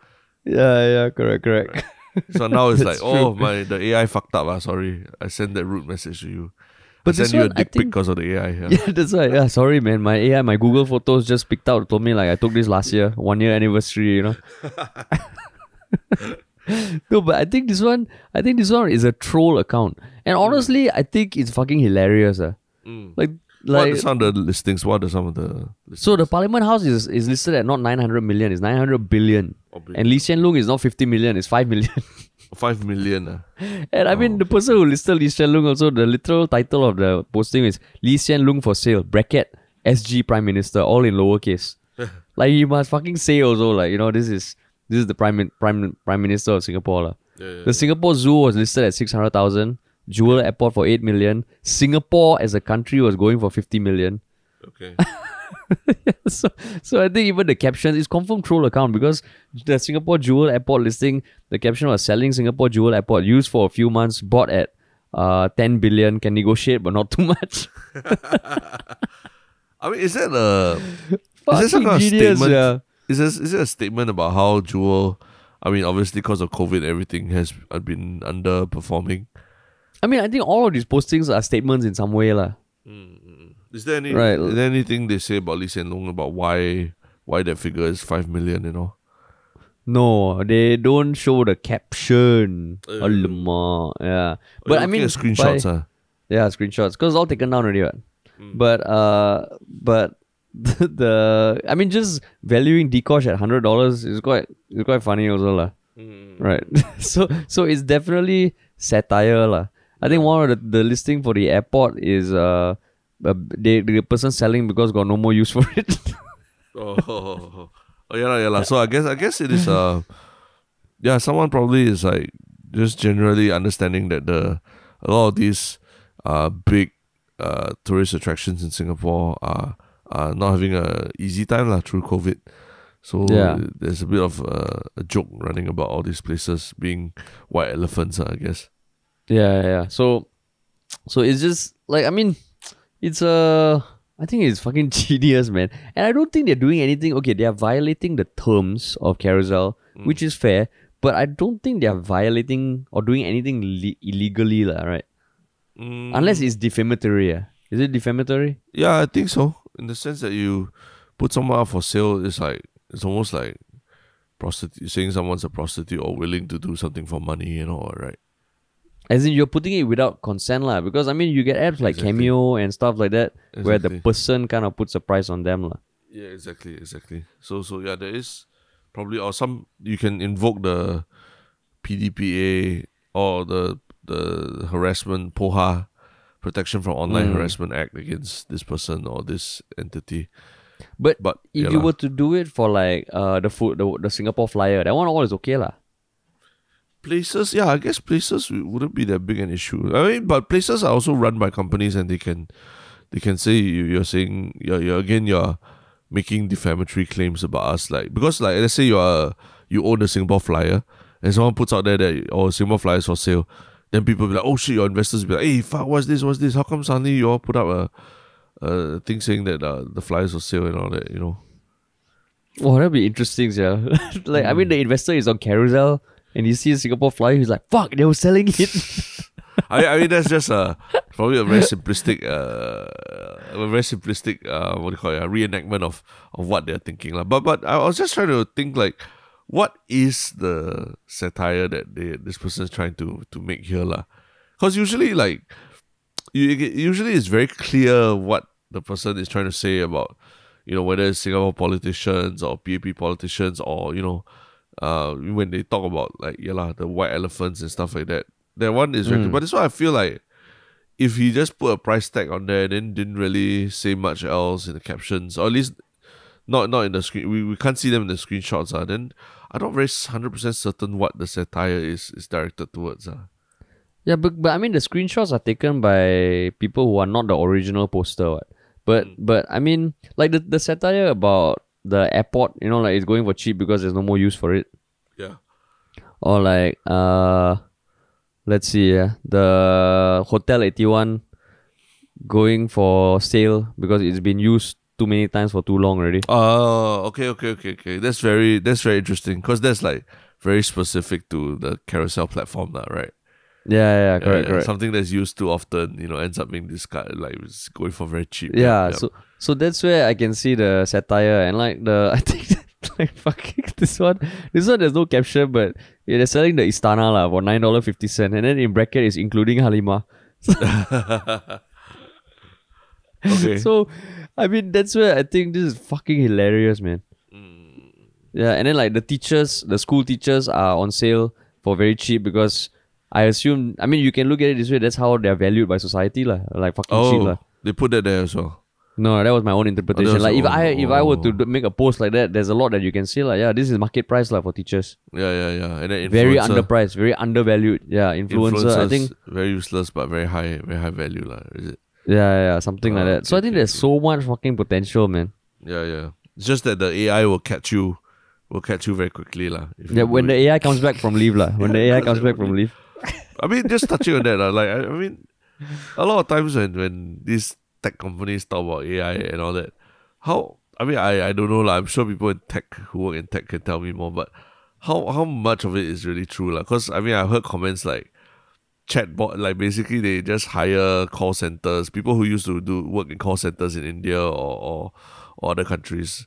Yeah, yeah, correct, correct. So now it's like, That's oh my, the AI fucked up. Ah, sorry, I sent that rude message to you. But I sent you a dick pic because of the AI. Yeah. Yeah, that's right. Yeah, sorry, man. My AI, my Google Photos just picked out, told me like I took this last year, one year anniversary. You know. no, but I think this one, I think this one is a troll account, and honestly, I think it's fucking hilarious. Uh. Mm. Like, What like are some of the listings? What are some of the listings? so the Parliament House is is listed at not nine hundred million, it's nine hundred billion, Oh, billion. and Lee Hsien Loong is not fifty million, it's five million. Five million. ah. And I mean, the person who listed Lee Hsien Loong also, the literal title of the posting is Lee Hsien Loong for sale, bracket, SG Prime Minister, all in lowercase. like, you must fucking say also, like, you know, this is this is the Prime Prime Prime Minister of Singapore. lah. Yeah, yeah, The Singapore Zoo was listed at 600,000, Jewel Airport for 8 million, Singapore as a country was going for 50 million. Okay. so, so I think even the caption is confirmed troll account because the Singapore Jewel Airport listing, the caption was selling Singapore Jewel Airport used for a few months, bought at uh 10 billion, can negotiate but not too much. I mean, is that a is there some kind of genius, statement? yeah. Is this is it a statement about how Jewel? I mean, obviously because of COVID, everything has been underperforming. I mean, I think all of these postings are statements in some way, lah. Is there any Right. is there anything they say about Lee Hsien Loong about why why that figure is five million? You know. No, they don't show the caption. Uh. Alamak, yeah. Oh, But I mean, screenshots. by- huh? Yeah, screenshots. Because it's all taken down already, right? Hmm. But uh but the, the I mean just valuing Dkosh at hundred dollars is quite is quite funny also lah. Hmm. Right. so so it's definitely satire lah. I think one of the, the listing for the airport is uh uh, they, the person selling because got no more use for it. Oh, oh, yeah, lah, yeah, lah. So I guess I guess it is uh yeah, someone probably is like just generally understanding that the a lot of these uh big uh tourist attractions in Singapore are are not having a easy time lah through COVID. So Yeah. there's a bit of uh, a joke running about all these places being white elephants, uh, I guess. Yeah, yeah. So, so it's just like I mean, it's a. I think it's fucking genius, man. And I don't think they're doing anything. Okay, they are violating the terms of Carousell, which is fair. But I don't think they are violating or doing anything le- illegally, lah. Right? Mm, Unless it's defamatory. Yeah. Is it defamatory? yeah, I think so. in the sense that you put someone up for sale. It's like it's almost like prostitute saying someone's a prostitute or willing to do something for money. You know, right? As in, you're putting it without consent, lah. Because I mean, you get apps like Exactly. Cameo and stuff like that, where the person kind of puts a price on them, lah. Yeah, exactly, exactly. So so yeah, there is probably or some you can invoke the PDPA or the the harassment POHA protection from online Mm. harassment act against this person or this entity. But But if yeah you lah. were to do it for like uh the food the, the Singapore Flyer, that one all is okay, lah. Places, yeah, I guess places wouldn't be that big an issue. I mean, but places are also run by companies, and they can they can say you, you're saying you're, you're again you're making defamatory claims about us, like because like let's say you are you own a Singapore Flyer, and someone puts out there that oh Singapore Flyer is for sale, then people be like oh shit, your investors be like hey fuck what's this what's this how come suddenly you all put up a a thing saying that uh, the flyers for sale and all that you know. Oh, that'd be interesting, yeah. like I Hmm. mean, the investor is on Carousell and you see a Singapore Flyer, he's like, "Fuck, they were selling it." I, I mean that's just a probably a very simplistic uh a very simplistic uh what do you call it a reenactment of of what they're thinking lah. But but I was just trying to think like what is the satire that they this person is trying to to make here? Because usually like you usually it's very clear what the person is trying to say about you know whether it's Singapore politicians or PAP politicians or you know uh when they talk about like yeah lah, the white elephants and stuff like that. That one is very Mm. but that's why I feel like if he just put a price tag on there and then didn't really say much else in the captions or at least not not in the screen we, we can't see them in the screenshots uh, then I'm not very hundred percent certain what the satire is is directed towards uh. yeah, but but I mean, the screenshots are taken by people who are not the original poster, what? But Mm. but I mean, like the the satire about the airport, you know, like it's going for cheap because there's no more use for it. Yeah. or like uh let's see yeah, the hotel 81 going for sale because it's been used too many times for too long already Oh, okay, okay, okay, okay. That's very that's very interesting because that's like very specific to the carousell platform now, right? yeah yeah, yeah Yeah, correct yeah. correct Something that's used too often, you know, ends up being discarded, like it's going for very cheap. yeah, yep. so so that's where i can see the satire and like the i think like fucking this one this one there's no caption but yeah, they're selling the istana lah for nine dollar fifty cent and then in bracket is including halima okay. so i mean that's where i think this is fucking hilarious man Mm. Yeah, and then like the teachers, the school teachers are on sale for very cheap because I assume I mean you can look at it this way, that's how they're valued by society lah. Like fucking cheap oh, lah. they put that there as well. No, that was my own interpretation. was like if your I own- if I were to oh. do- make a post like that, there's a lot that you can say like, yeah, this is market price like for teachers. Yeah, yeah, yeah. And then Very underpriced, very undervalued. Yeah, influencer. I think very useless but very high, very high value, lah. Is it? yeah, yeah, something like Ah, that. So I think okay, there's so much fucking potential, man. Yeah, yeah. It's just that the AI will catch you, will catch you very quickly, lah. Yeah, when the. AI comes back from leave lah. When the AI comes back from leave. I mean, just touching on that, lah, like I, I mean, a lot of times when when these tech companies talk about AI and all that, how I mean, I, I don't know, lah. I'm sure people in tech who work in tech can tell me more, but how how much of it is really true, lah? Because I mean, I've heard comments like chatbot, like basically they just hire call centers, people who used to do work in call centers in India or or, or other countries.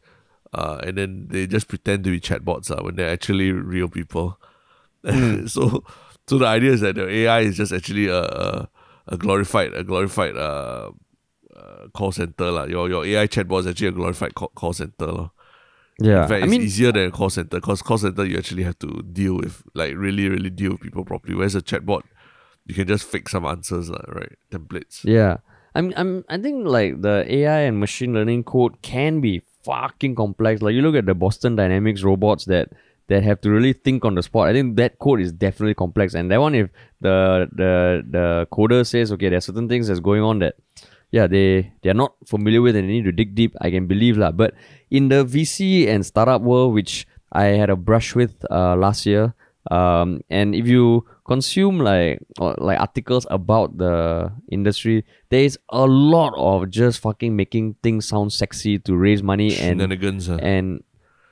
Uh, and then they just pretend to be chatbots uh, when they're actually real people. so, so the idea is that the AI is just actually a a, a glorified a glorified uh, uh, call center lah. Your your AI chatbot is actually a glorified call, call center lah. Yeah. In fact, I it's mean easier than a call center because call center you actually have to deal with like really really deal with people properly. Whereas a chatbot, you can just fake some answers lah, right? Templates. Yeah. I'm I'm I think like the AI and machine learning code can be fucking complex. Like you look at the Boston Dynamics robots that that have to really think on the spot. I think that code is definitely complex. And that one if the the the coder says, okay, there are certain things that's going on that yeah, they they're not familiar with and they need to dig deep, I can believe lah. But in the VC and startup world, which I had a brush with uh, last year, um, and if you consume like or, like articles about the industry, there is a lot of just fucking making things sound sexy to raise money and Shenanigans. Uh, and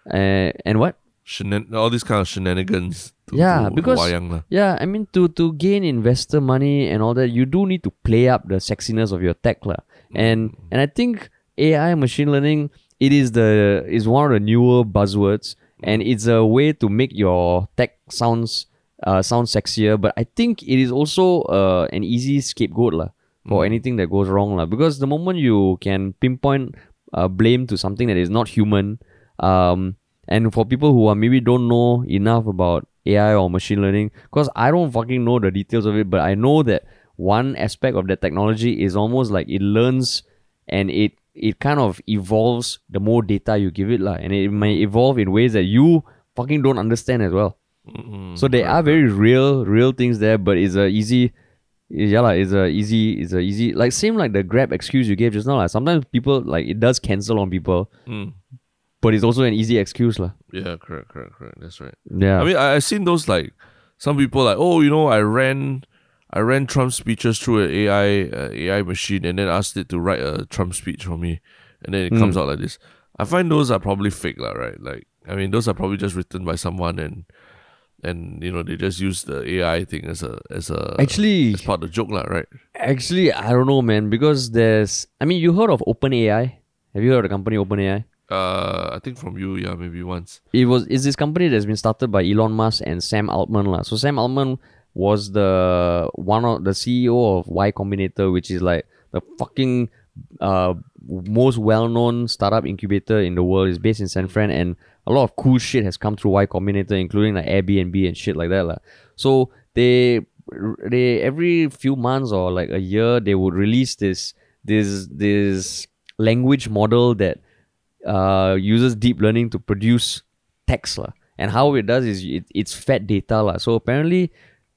uh, and what? Shenan- all these kind of shenanigans. To, Yeah, to because- wayang. Yeah, I mean to to gain investor money and all that, you do need to play up the sexiness of your tech lah. And and I think AI machine learning it is the is one of the newer buzzwords and it's a way to make your tech sounds uh sound sexier but I think it is also uh an easy scapegoat lah for anything that goes wrong lah because the moment you can pinpoint uh, blame to something that is not human um and for people who are maybe don't know enough about AI or machine learning because I don't fucking know the details of it but I know that one aspect of that technology is almost like it learns and it it kind of evolves the more data you give it lah, and it may evolve in ways that you fucking don't understand as well. Mm-mm. So there are very real, real things there, but it's a easy, yeah, like it's a easy, it's a easy, like same like the grab excuse you gave just now. Like sometimes people like it does cancel on people, Mm. But it's also an easy excuse lah. Yeah, correct, correct, correct. That's right. Yeah, I mean, I, I've seen those like some people like, oh, you know, I ran, I ran Trump speeches through an AI uh, AI machine and then asked it to write a Trump speech for me, and then it comes out like this. I find those are probably fake, lah, right? Like, I mean, those are probably just written by someone and and you know they just use the AI thing as a as a actually, as part of the joke, lah, right? actually, I don't know, man, because there's, I mean, you heard of OpenAI? Have you heard of the company OpenAI? Uh, I think from you, yeah, maybe once. it was is this company that's been started by Elon Musk and Sam Altman lah. So Sam Altman was the one of the CEO of Y Combinator, which is like the fucking uh most well known startup incubator in the world. is based in San Fran, and a lot of cool shit has come through Y Combinator, including like Airbnb and shit like that lah. So they they every few months or like a year they would release this this this language model that uh, uses deep learning to produce text lah. And how it does is it, it's fed data lah. So apparently,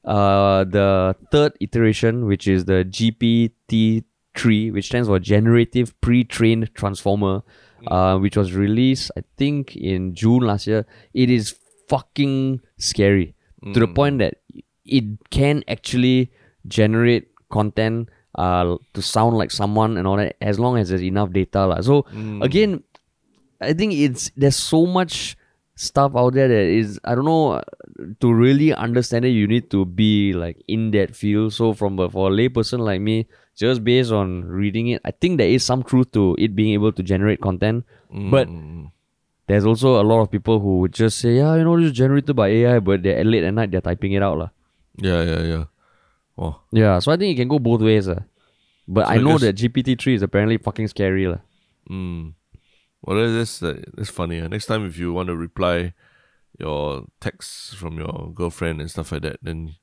uh, the third iteration, which is the GPT three, which stands for Generative Pre-trained Transformer, uh, which was released I think in June last year. It is fucking scary to the point that it can actually generate content uh to sound like someone and all that as long as there's enough data lah. So again, I think it's there's so much stuff out there that is I don't know to really understand it. You need to be like in that field. So from a, for a layperson like me, just based on reading it, I think there is some truth to it being able to generate content. But Mm. there's also a lot of people who would just say, yeah, you know, it's generated by AI, but they're late at night they're typing it out lah. yeah, yeah, yeah. Oh, Yeah, so I think it can go both ways. Uh. But So I know that GPT three is apparently fucking scary. lah. Mm. Well, that- that's uh, that's funny. Uh. Next time, if you want to reply your texts from your girlfriend and stuff like that, then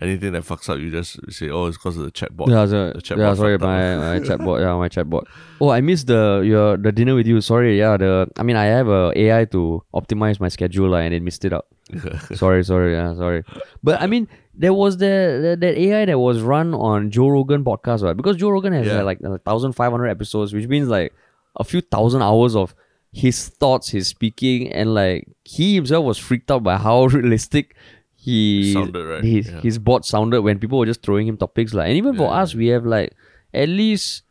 anything that fucks up, you just say, "Oh, it's because of the chatbot." Yeah, so, the chatbot yeah, sorry, my, my chatbot. Yeah, my chatbot. Oh, I missed the your the dinner with you. Sorry, yeah. The I mean, I have a AI to optimize my schedule, lah, and it missed it out. sorry, sorry, yeah, sorry. But I mean, there was the, the that AI that was run on Joe Rogan podcast, right? Because Joe Rogan has Yeah. uh, like a thousand five hundred episodes, which means like a few thousand hours of his thoughts, his speaking, and like he himself was freaked out by how realistic he Sounded, right? his, Yeah. his bot sounded when people were just throwing him topics like and even for us we have like at least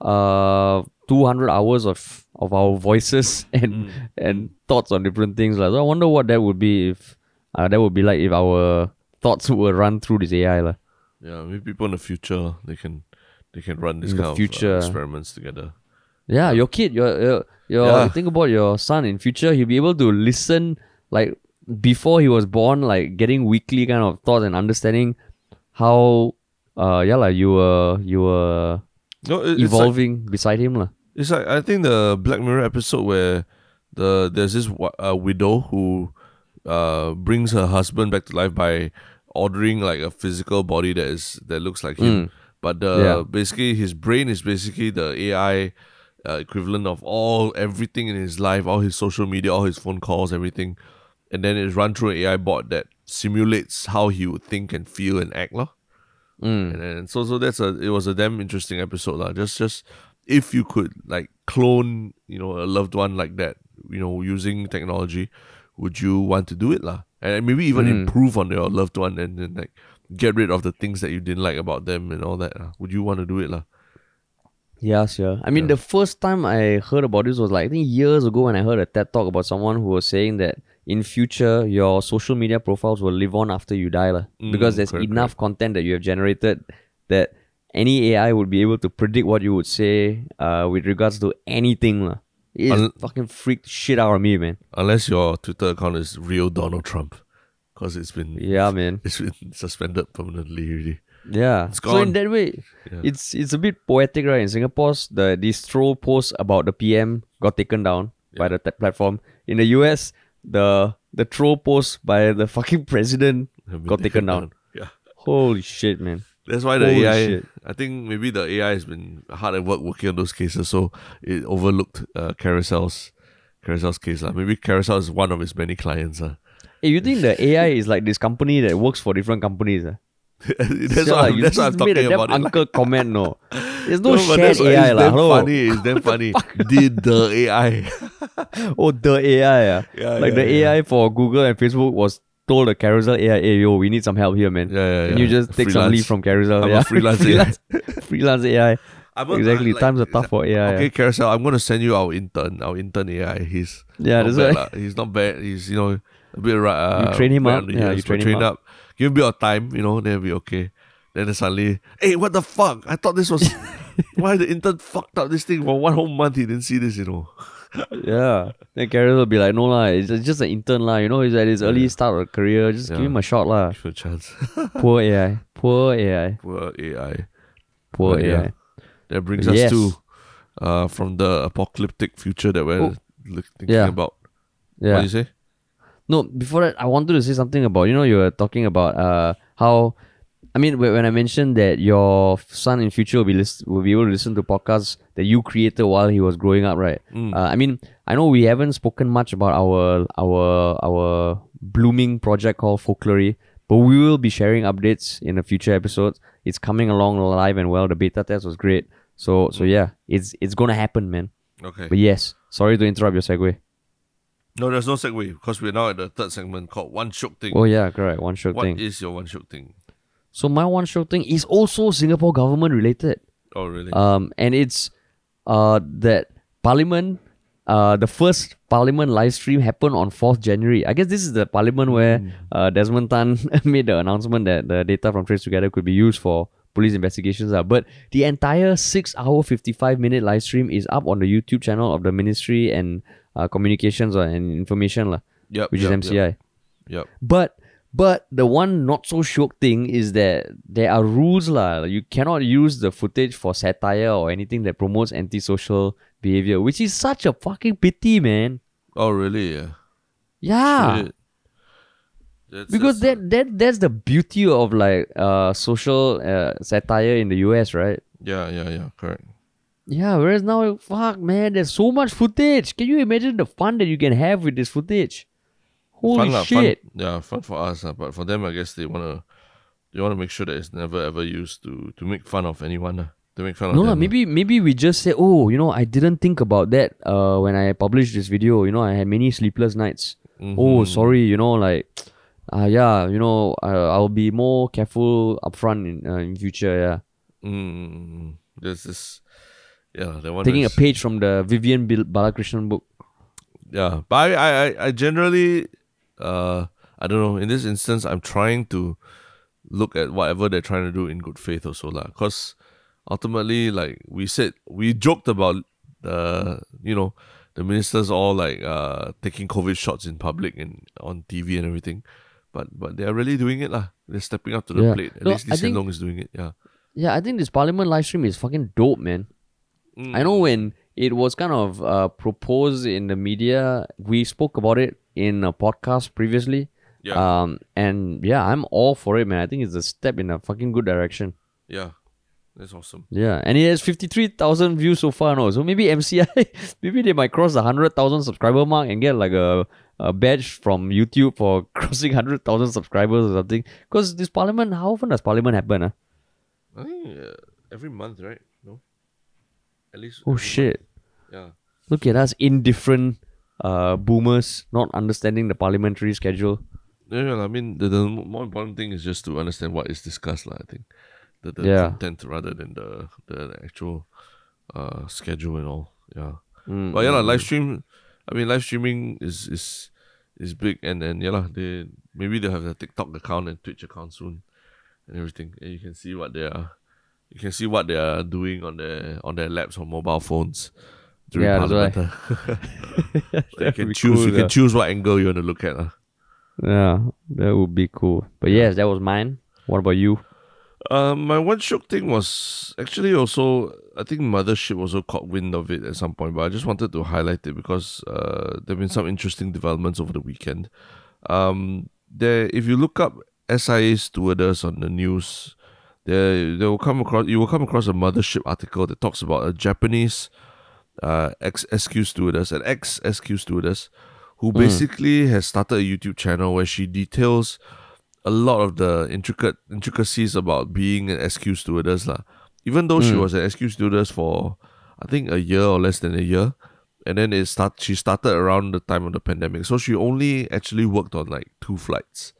uh 200 hours of of our voices and Mm. and thoughts on different things like. so i wonder what that would be if uh, that would be like if our thoughts were run through this ai la. yeah, maybe people in the future they can they can run this In the kind future. of uh, experiments together. Yeah your kid your your, your Yeah. think about your son in future he'll be able to listen like before he was born like getting weekly kind of thoughts and understanding how uh yeah like you were you were No, it, it's like, evolving beside him lah. it's like I think the Black Mirror episode where the there's this uh, widow who uh brings her husband back to life by ordering like a physical body that is that looks like him, but the Yeah. basically his brain is basically the AI uh, equivalent of all everything in his life, all his social media, all his phone calls, everything, and then it's run through an AI bot that simulates how he would think and feel and act, lah. Mm. And then so so that's a it was a damn interesting episode lah. Just just if you could like clone you know a loved one like that you know using technology, would you want to do it lah? And maybe even Mm. improve on your loved one and then like get rid of the things that you didn't like about them and all that. Would you want to do it lah? Yes, yeah. I mean, Yeah. the first time I heard about this was like I think years ago when I heard a TED talk about someone who was saying that in future your social media profiles will live on after you die, lah. Mm, because there's correct, enough content that you have generated that any AI would be able to predict what you would say uh, with regards to anything. lah. It Un- fucking freaked shit out of me, man. Unless your Twitter account is real Donald Trump, because it's been Yeah, man. it's been suspended permanently already. Yeah. It's So in that way, Yeah. it's it's a bit poetic, right? In Singapore's the these troll posts about the PM got taken down by the tech platform. In the US, the the troll posts by the fucking president got taken down. Yeah. Holy shit, man. That's why the Holy AI. shit. I think maybe the AI has been hard at work working on those cases, so it overlooked uh, Carousell's Carousell's case. lah. Maybe Carousell is one of his many clients. Uh. Hey, you think the AI is like this company that works for different companies? Uh? that's Sia what, I'm, that's what I'm talking about. uncle comment, no. There's no, but shared AI, it's damn Hello. funny. It's damn funny. Did the AI? Oh, the AI, ah. Yeah, like yeah, the yeah. AI for Google and Facebook was told the Carousell AI, hey, yo, we need some help here, man. Yeah, yeah, yeah. you just take some leave from Carousell? I'm a yeah. freelance freelance, freelance AI. I'm Exactly. Like- Times are tough for AI. Okay, yeah. Carousell, I'm gonna send you our intern, our intern AI. He's Yeah, not bad, right. He's not bad. He's you know a bit right. Uh, You train him up. Yeah, you train him up. Give him a bit of time, you know, then it'll be okay. Then suddenly, hey, what the fuck? I thought this was why the intern fucked up this thing for one whole month. He didn't see this, you know. Yeah. Then Carousell will be like, no lah, it's just an intern lah. You know, he's at his early start of career. Just give him a shot lah. Give a chance. Poor AI. Poor AI. Poor AI. Poor But AI. yeah. That brings Yes. us to uh from the apocalyptic future that we're Oh. thinking Yeah. about. What do you say? No, before that, I wanted to say something about you know you were talking about uh how, I mean when when I mentioned that your son in future will be list- will be able to listen to podcasts that you created while he was growing up, right? Mm. Uh, I mean I know we haven't spoken much about our our our blooming project called Folklory, but we will be sharing updates in the future episodes. It's coming along live and well. The beta test was great, so so yeah, it's it's gonna happen, man. Okay. But yes, sorry to interrupt your segue. No, there's no segue because we're now at the third segment called One Shiok Thing. Oh yeah, correct. One What thing. is your One Shiok Thing? So my one shiok thing is also Singapore government related. Oh, really? Um, and it's uh that Parliament, uh, the first Parliament live stream happened on fourth January. I guess this is the Parliament where uh Desmond Tan made the announcement that the data from Trace Together could be used for police investigations. Uh. But the entire six hour fifty five minute live stream is up on the YouTube channel of the Ministry and uh, Communications uh, and Information, lah, yep. which yep, is MCI. Yep. yep. But but the one not so shiok thing is that there are rules lah. You cannot use the footage for satire or anything that promotes antisocial behavior, which is such a fucking pity, man. Oh, really? Yeah. Yeah. That's, Because that's, that, that that's the beauty of like uh social uh, satire in the US, right? yeah, yeah, yeah. Correct. Yeah, whereas now fuck man, there's so much footage. Can you imagine the fun that you can have with this footage? Holy fun, shit. Fun, yeah, fun for us, but for them, I guess they wanna they wanna make sure that it's never ever used to to make fun of anyone. To make fun No of no, them. maybe maybe we just say, oh, you know, I didn't think about that uh when I published this video. You know, I had many sleepless nights. Oh, Mhm. sorry, you know, like uh yeah, you know, uh, I'll be more careful upfront in uh, in future, yeah. Mm, there's this. Yeah, that one. Taking a page from the Vivian Bil- Balakrishnan book. Yeah, but I, I, I- generally, uh, I don't know. In this instance, I'm trying to look at whatever they're trying to do in good faith also lah. Cause ultimately, like we said, we joked about the, you know, the ministers all like uh taking COVID shots in public and on TV and everything, but but they are really doing it lah. They're stepping up to the Yeah. plate. At No, least Lee Hsien is doing it. Yeah. Yeah, I think this Parliament live stream is fucking dope, man. I know when it was kind of uh, proposed in the media, we spoke about it in a podcast previously. Yeah. Um, and yeah, I'm all for it, man. I think it's a step in a fucking good direction. Yeah. That's awesome. Yeah, and it has 53,000 views so far, no? So maybe MCI, maybe they might cross the 100,000 subscriber mark and get like a, a badge from YouTube for crossing 100,000 subscribers or something. Because this parliament, how often does parliament happen? Huh? I think uh, every month, right? At least. Oh month. shit. Yeah. Look at us, indifferent uh, boomers, not understanding the parliamentary schedule. Yeah, I mean, the, the more important thing is just to understand what is discussed, lah. I think the, the Yeah. content rather than the the actual uh schedule and all. Yeah, Mm, but yeah, lah, mm, live stream. I mean, live streaming is is is big, and and yeah, lah, they maybe they will have a TikTok account and Twitch account soon, and everything, and you can see what they are You can see what they are doing on their on their laps or mobile phones during Yeah. Parliament. you can choose. cool, you yeah. can choose what angle you want to look at. ah. Yeah, that would be cool. But yes, that was mine. What about you? Um, my one shiok thing was actually also I think Mothership also caught wind of it at some point, but I just wanted to highlight it because uh, there've been some interesting developments over the weekend. Um, there, if you look up SIA stewardess on the news, there they will come across you will come across a Mothership article that talks about a Japanese uh, ex SQ stewardess, an ex SQ stewardess, who basically has started a YouTube channel where she details a lot of the intricate intricacies about being an SQ stewardess lah. Even though she was an SQ stewardess for I think a year or less than a year, and then it start she started around the time of the pandemic, so she only actually worked on like two flights.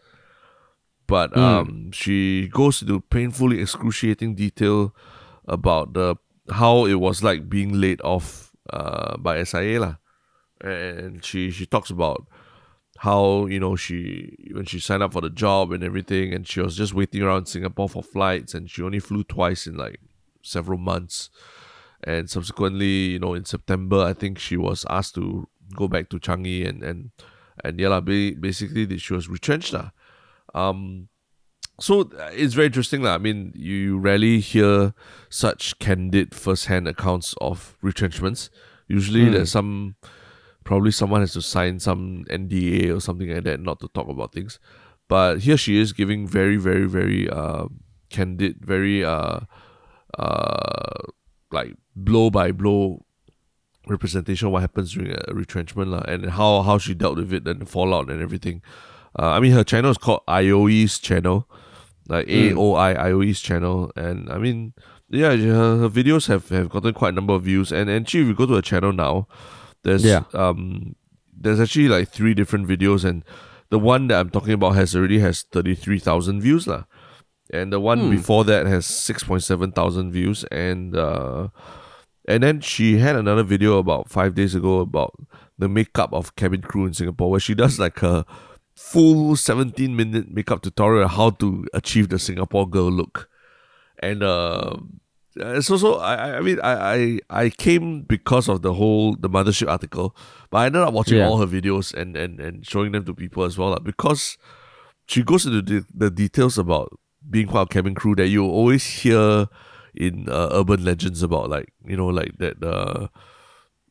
But um, she goes into painfully excruciating detail about the how it was like being laid off uh, by SIA lah. and she she talks about how you know she when she signed up for the job and everything and she was just waiting around Singapore for flights and she only flew twice in like several months and subsequently you know in September I think she was asked to go back to Changi and and and yeah lah, basically she was retrenched lah. Um so uh, it's very interesting lah. I mean you rarely hear such candid first-hand accounts of retrenchments usually there's some probably someone has to sign some NDA or something like that not to talk about things. But here she is giving very, very, very uh, candid, very uh, uh, like blow by blow representation of what happens during a retrenchment and how how she dealt with it and the fallout and everything. Uh, I mean, her channel is called Aoi's channel, like A O I Aoi's channel, and I mean, yeah, her, her videos have, have gotten quite a number of views. And and actually, if you go to her channel now, there's Yeah. um there's actually like three different videos, and the one that I'm talking about has already has thirty three thousand views lah, and the one before that has six point seven thousand views, and uh, and then she had another video about five days ago about the makeup of cabin crew in Singapore, where she does like a full seventeen minute makeup tutorial on how to achieve the Singapore girl look, and uh, it's also I I- mean I, I I came because of the whole the mothership article, but I ended up watching Yeah. all her videos and and and showing them to people as well lah, because she goes into the, the details about being part of cabin crew that you always hear in uh, urban legends about like you know like that uh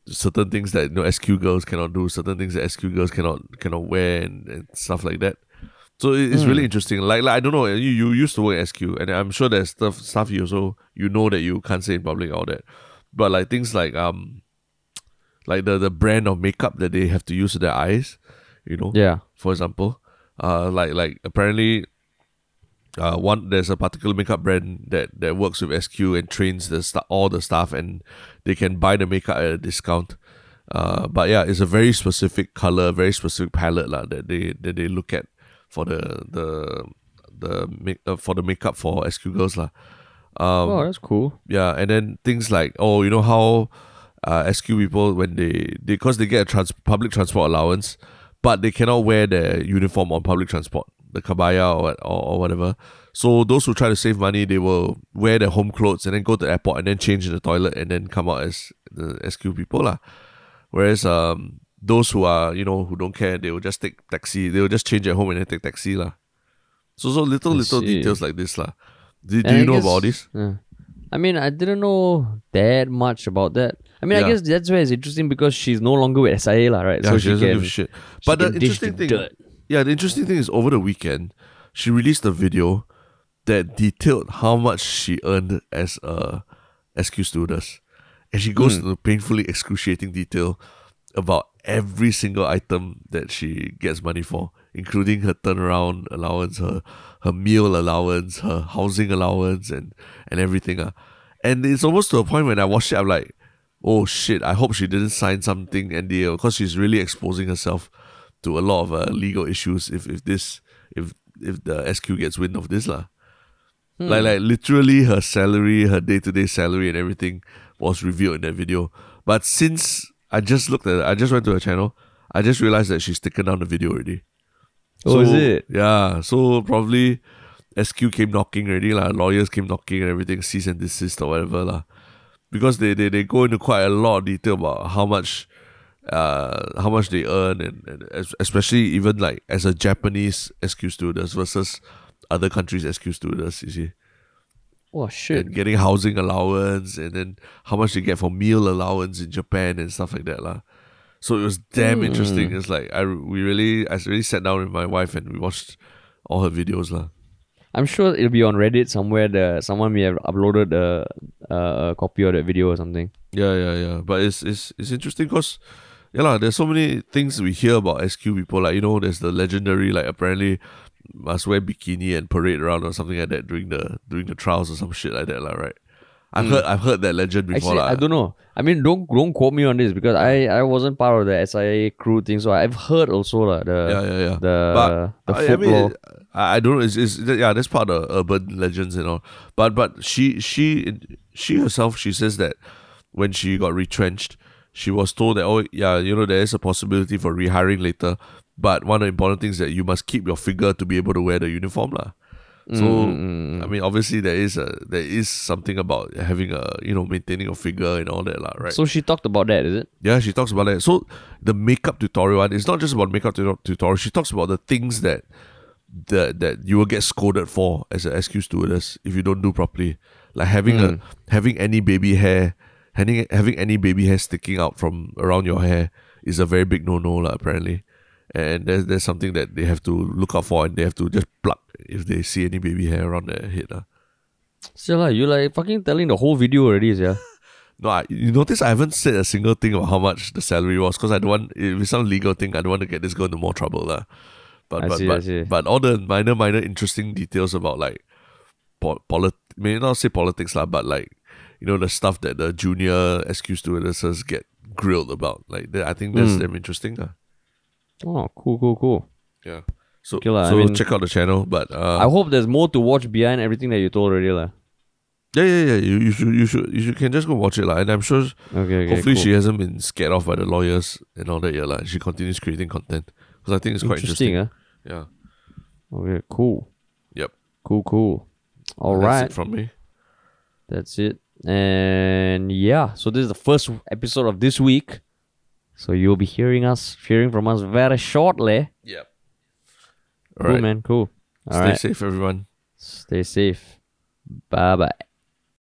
certain things that you know SQ girls cannot do certain things that SQ girls cannot cannot wear and, and stuff like that so it- it's really interesting like, like I don't know you, you used to work at SQ and I'm sure there's stuff stuff you also you know that you can't say in public all that but like things like um like the the brand of makeup that they have to use to their eyes you know Yeah. for example. Uh, like like apparently, uh, one there's a particular makeup brand that that works with SQ and trains the sta- all the staff, and they can buy the makeup at a discount. Uh, but yeah, it's a very specific color, very specific palette lah that they that they look at for the the the make uh, for the makeup for SQ girls lah. Um, oh, that's cool. yeah, and then things like oh, you know how uh, SQ people when they because they, get a trans- public transport allowance, but they cannot wear their uniform on public transport, the kebaya or, or or whatever. So those who try to save money, they will wear their home clothes and then go to the airport and then change in the toilet and then come out as the SQ people lah. Whereas um those who are you know who don't care, they will just take taxi. They will just change at home and then take taxi lah. So so little little details like this lah. Do, do you I know guess- about this? Yeah. I mean, I didn't know that much about that. I mean, Yeah. I guess that's why it's interesting because she's no longer with SIA, lah, right? Yeah, so she she, doesn't can, give a shit. But the interesting thing, dirt. Yeah, the interesting thing is over the weekend, she released a video that detailed how much she earned as a SQ stewardess, and she goes into painfully excruciating detail about every single item that she gets money for, including her turnaround allowance, her her meal allowance, her housing allowance, and and everything. Uh. And it's almost to a point when I watched it, I'm like, oh shit, I hope she didn't sign something NDA because she's really exposing herself to a lot of uh, legal issues if, if this if if the SQ gets wind of this lah. Like like literally her salary, her day to day salary and everything was revealed in that video. But since I just looked at it, I just went to her channel, I just realized that she's taken down the video already. Oh, is it? Yeah. So probably SQ came knocking already, lah. Lawyers came knocking and everything, cease and desist or whatever, lah. Because they, they, they go into quite a lot of detail about how much uh how much they earn and, and especially even like as a Japanese SQ stewardess versus other countries SQ stewardess, you see. Oh shit. And getting housing allowance and then how much they get for meal allowance in Japan and stuff like that, lah. So it was damn interesting. It's like I we really I really sat down with my wife and we watched all her videos, lah. I'm sure it'll be on Reddit somewhere. The someone may have uploaded a, a, a copy of that video or something. Yeah, yeah, yeah. But it's it's it's interesting because yeah, lah, there's so many things we hear about SQ people. Like, you know, there's the legendary like apparently must wear bikini and parade around or something like that during the during the trials or some shit like that, lah, right? I've hmm. heard I've heard that legend before. Actually. I don't know. I mean, don't don't quote me on this because I, I wasn't part of the SIA crew thing, so I've heard also la, the Yeah, yeah, yeah. the but the I, I mean, I, I don't know. It's, it's yeah, that's part of urban legends and all. But but she she she herself she says that when she got retrenched, she was told that oh yeah, you know there is a possibility for rehiring later. But one of the important things that you must keep your figure to be able to wear the uniform lah. So Mm, mm I mm. mean, obviously there is a there is something about having a you know maintaining a figure and all that lah, right? So she talked about that, is it? Yeah, she talks about that. So the makeup tutorial one, it's not just about makeup tutorial. She talks about the things that that that you will get scolded for as a SQ stewardess if you don't do properly. Like having a mm. having any baby hair, having having any baby hair sticking out from around your hair is a very big no no apparently. And there's there's something that they have to look out for and they have to just pluck if they see any baby hair around their head. Ah. lah. So like you like fucking telling the whole video already, yeah. No, I, you notice I haven't said a single thing about how much the salary was because I don't want if it's some legal thing. I don't want to get this girl into more trouble, lah. But I but see, but, but all the minor minor interesting details about like po- polit may not say politics lah, but like you know the stuff that the junior SQ stewardesses get grilled about. Like that, I think that's Mm. damn interesting, lah. Oh, cool, cool, cool. Yeah. So Okay lah, I mean- check out the channel, but uh, I hope there's more to watch behind everything that you told already, lah. yeah yeah yeah you, you should you should you should can just go watch it lah. And I'm sure Okay, okay. hopefully cool. she hasn't been scared off by the lawyers and all that. Yeah, like she continues creating content because I think it's quite interesting. interesting, Yeah. Okay, cool. Yep. Cool, cool. All That's right, it from me. that's it. And yeah, so this is the first episode of this week. So you'll be hearing us, hearing from us very shortly. Yep. Cool, All right. man. Cool. All Stay right. safe, everyone. Stay safe. Bye bye.